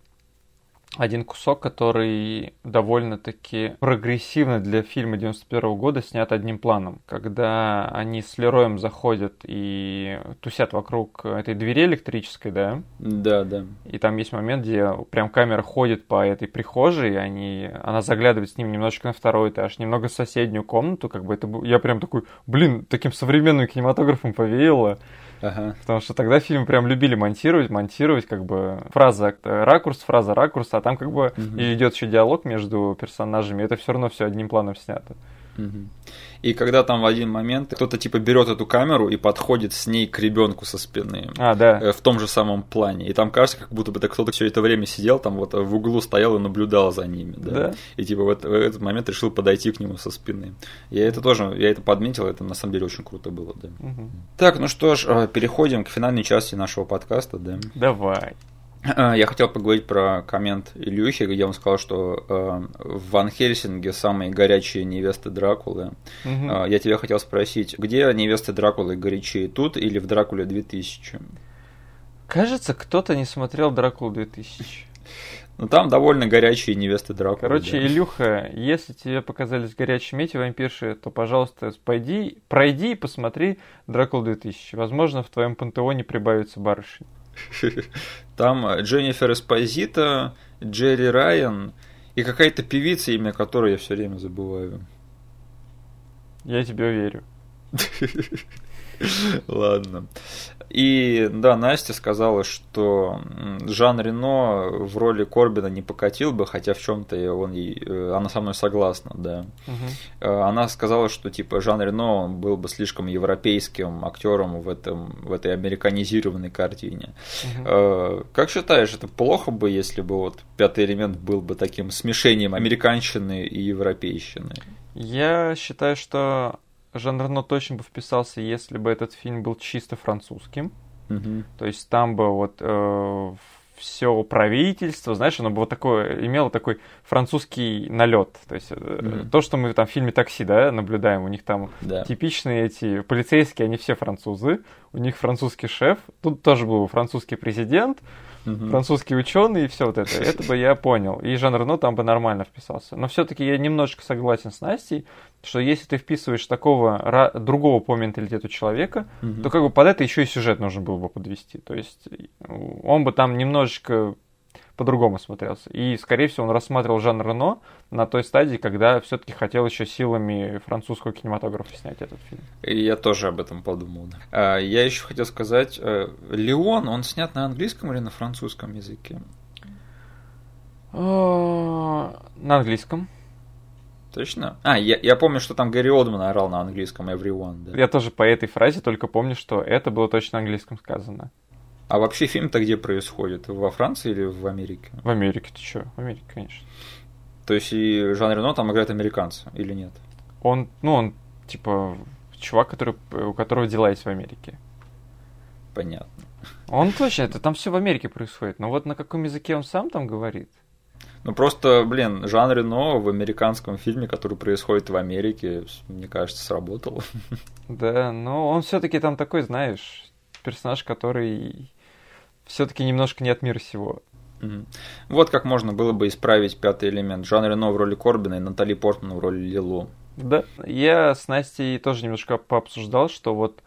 один кусок, который довольно-таки прогрессивно для фильма 91 года снят одним планом. Когда они с Лероем заходят и тусят вокруг этой двери электрической, да? Да, да. И там есть момент, где прям камера ходит по этой прихожей, они, она заглядывает с ним немножечко на второй этаж, немного в соседнюю комнату, как бы это я прям такой, блин, таким современным кинематографом повеяло. Ага. Потому что тогда фильм прям любили монтировать, монтировать, как бы фраза ракурс, фраза ракурс, а там как бы угу. и идет еще диалог между персонажами, это все равно все одним планом снято. Угу. И когда там в один момент кто-то типа берет эту камеру и подходит с ней к ребенку со спины. А, да. Э, в том же самом плане. И там кажется, как будто бы кто-то все это время сидел, там вот в углу стоял и наблюдал за ними. Да. да. И типа вот в этот момент решил подойти к нему со спины. Я это тоже, я это подметил, это на самом деле очень круто было, да. Угу. Так, ну что ж, э, переходим к финальной части нашего подкаста, да. Давай. Э, я хотел поговорить про коммент Илюхи, где он сказал, что э, в Ван Хельсинге самые горячие невесты Дракулы. Угу. Э, я тебя хотел спросить, где невесты Дракулы горячие, тут или в Дракуле 2000? Кажется, кто-то не смотрел Дракулу 2000. Ну там довольно горячие невесты Дракулы. Короче, да. Илюха, если тебе показались горячими эти вампирши, то, пожалуйста, пойди, пройди и посмотри Дракулу 2000. Возможно, в твоем пантеоне прибавится барышень. Там Дженнифер Эспозита, Джерри Райан и какая-то певица, имя которой я все время забываю. Я тебе верю. Ладно. И да, Настя сказала, что Жан Рено в роли Корбина не покатил бы, хотя в чем-то он ей, э, она со мной согласна, да. Угу. Она сказала, что типа Жан Рено был бы слишком европейским актером в этом в этой американизированной картине. Угу. Как считаешь, это плохо бы, если бы вот пятый элемент был бы таким смешением американщины и европейщины? Я считаю, что Жан Рено точно бы вписался, если бы этот фильм был чисто французским. Угу. То есть там бы вот э, все правительство, знаешь, оно бы вот такое, имело такой французский налет. То есть mm то, что мы там в фильме «Такси», да, наблюдаем, у них там да. типичные эти полицейские, они все французы, у них французский шеф, тут тоже был французский президент, угу. французский ученый и все вот это. Это бы я понял. И Жан Рено там бы нормально вписался. Но все-таки я немножечко согласен с Настей, что если ты вписываешь такого другого по менталитету человека, угу. то как бы под это еще и сюжет нужно было бы подвести. То есть он бы там немножечко по-другому смотрелся. И, скорее всего, он рассматривал Жан Рено на той стадии, когда все-таки хотел еще силами французского кинематографа снять этот фильм. И я тоже об этом подумал. Да. А, я еще хотел сказать, э, Леон, он снят на английском или на французском языке? А, на английском. Точно? А, я, я помню, что там Гэри Олдман орал на английском Everyone, да. Я тоже по этой фразе только помню, что это было точно на английском сказано. А вообще фильм-то где происходит? Во Франции или в Америке? В Америке, ты чё? В Америке, конечно. То есть и Жан Рено там играет американца или нет? Он, ну, он, типа, чувак, который, у которого дела есть в Америке. Понятно. Он точно, это там все в Америке происходит. Но вот на каком языке он сам там говорит? Ну просто, блин, Жан Рено в американском фильме, который происходит в Америке, мне кажется, сработал. Да, но он все-таки там такой, знаешь, персонаж, который все-таки немножко не от мира сего. Вот как можно было бы исправить пятый элемент. Жан Рено в роли Корбина и Натали Портман в роли Лилу. Да, я с Настей тоже немножко пообсуждал, что вот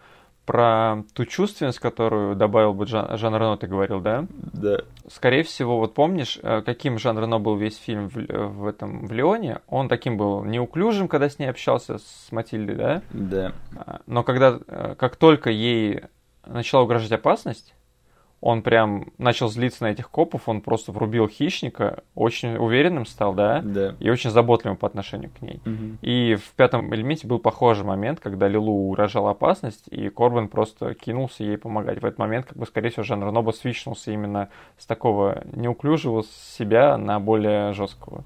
про ту чувственность, которую добавил бы Жан, Жан Рено, ты говорил, да? Да. Скорее всего, вот помнишь, э, каким Жан Рено был весь фильм в, в этом в Леоне? Он таким был неуклюжим, когда с ней общался с Матильдой, да? Да. А, но когда, э, как только ей начала угрожать опасность, он прям начал злиться на этих копов, он просто врубил хищника, очень уверенным стал, да, да. и очень заботливым по отношению к ней. Угу. И в пятом элементе был похожий момент, когда Лилу угрожала опасность, и Корбан просто кинулся ей помогать. В этот момент, как бы, скорее всего, Жан Рено свичнулся именно с такого неуклюжего себя на более жесткого.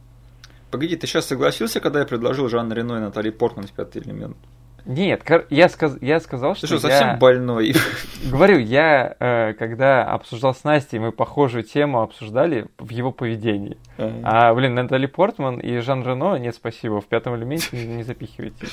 Погоди, ты сейчас согласился, когда я предложил Жанна Рено и Натали Портман в пятый элемент? Нет, я, сказ, я сказал, что. Ты что, совсем я... больной? Говорю, я, э, когда обсуждал с Настей, мы похожую тему обсуждали в его поведении. А, блин, Натали Портман и Жан Рено, нет, спасибо, в пятом элементе не, не запихивайте.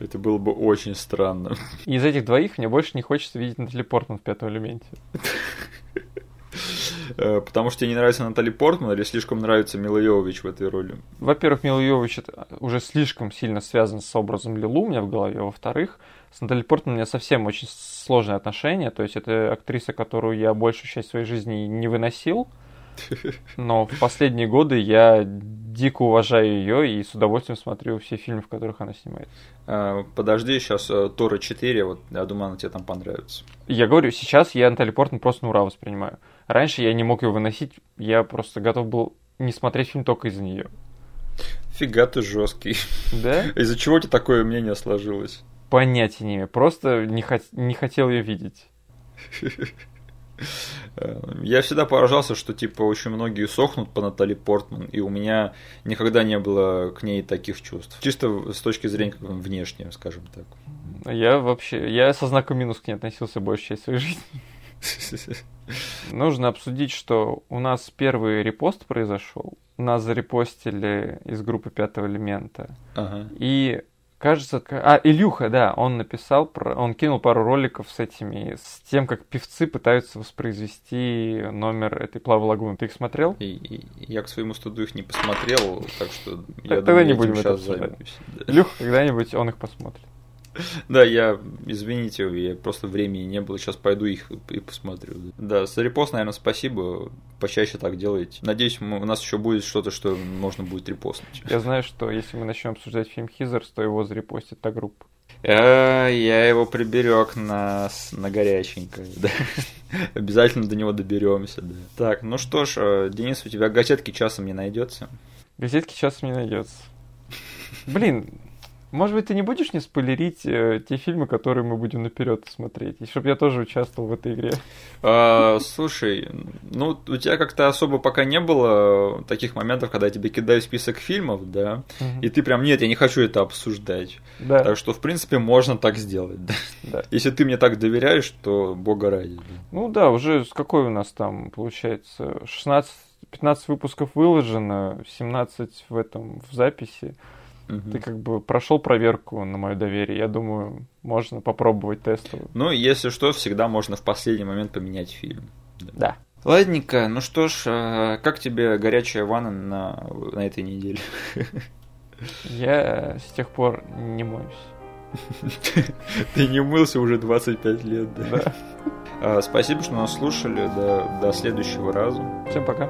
Это было бы очень странно. И из этих двоих мне больше не хочется видеть Натали Портман в пятом элементе. Э, потому что тебе не нравится Натали Портман или слишком нравится Мила Йовович в этой роли? Во-первых, Мила Йовович уже слишком сильно связан с образом Лилу у меня в голове. Во-вторых, с Натали Портман у меня совсем очень сложные отношения. То есть это актриса, которую я большую часть своей жизни не выносил. Но в последние годы я дико уважаю ее и с удовольствием смотрю все фильмы, в которых она снимается. А, подожди, сейчас э, Тора 4, вот я думаю, она тебе там понравится. Я говорю, сейчас я Натали Портман просто на ура воспринимаю. Раньше я не мог ее выносить, я просто готов был не смотреть фильм только из-за нее. Фига ты жесткий. Да? Из-за чего у тебя такое мнение сложилось? Понятия не имею. Просто не, хот... не хотел ее видеть. Я всегда поражался, что типа очень многие сохнут по Натали Портман, и у меня никогда не было к ней таких чувств. Чисто с точки зрения как внешнего, скажем так. Я вообще, я со знаком минус к ней относился большую часть своей жизни. Нужно обсудить, что у нас первый репост произошел. Нас зарепостили из группы пятого элемента. Ага. И кажется, а, Илюха, да, он написал, про, он кинул пару роликов с этими, с тем, как певцы пытаются воспроизвести номер этой Плавы Лагуны. Ты их смотрел? И, и, я к своему студу их не посмотрел, так что я Тогда думаю, не будем сейчас займусь. Да. Илюха когда-нибудь он их посмотрит. Да, я, извините, я просто времени не было, сейчас пойду их и посмотрю. Да, с репост, наверное, спасибо, почаще так делайте. Надеюсь, у нас еще будет что-то, что можно будет репостнуть. Я знаю, что если мы начнем обсуждать фильм Хизерс, то его зарепостит та группа. Я, я его приберег на, на горяченько. Да. Обязательно до него доберемся. Да. Так, ну что ж, э, Денис, у тебя газетки часом не найдется? Газетки часом не найдется. Блин, может быть, ты не будешь не спойлерить э, те фильмы, которые мы будем наперед смотреть, и чтобы я тоже участвовал в этой игре? А, слушай, ну у тебя как-то особо пока не было таких моментов, когда я тебе кидаю список фильмов, да, угу. и ты прям нет, я не хочу это обсуждать. Да. Так что, в принципе, можно так сделать. Да? Да. Если ты мне так доверяешь, то бога ради. Да. Ну да, уже с какой у нас там получается 16 15 выпусков выложено, 17 в этом в записи. Угу. Ты как бы прошел проверку на мое доверие. Я думаю, можно попробовать тестово. Ну, если что, всегда можно в последний момент поменять фильм. Да. да. Ладненько, ну что ж, а как тебе горячая ванна на, на этой неделе? Я с тех пор не моюсь. Ты не мылся уже 25 лет, да? Да. А, спасибо, что нас слушали. До, до следующего раза. Всем пока.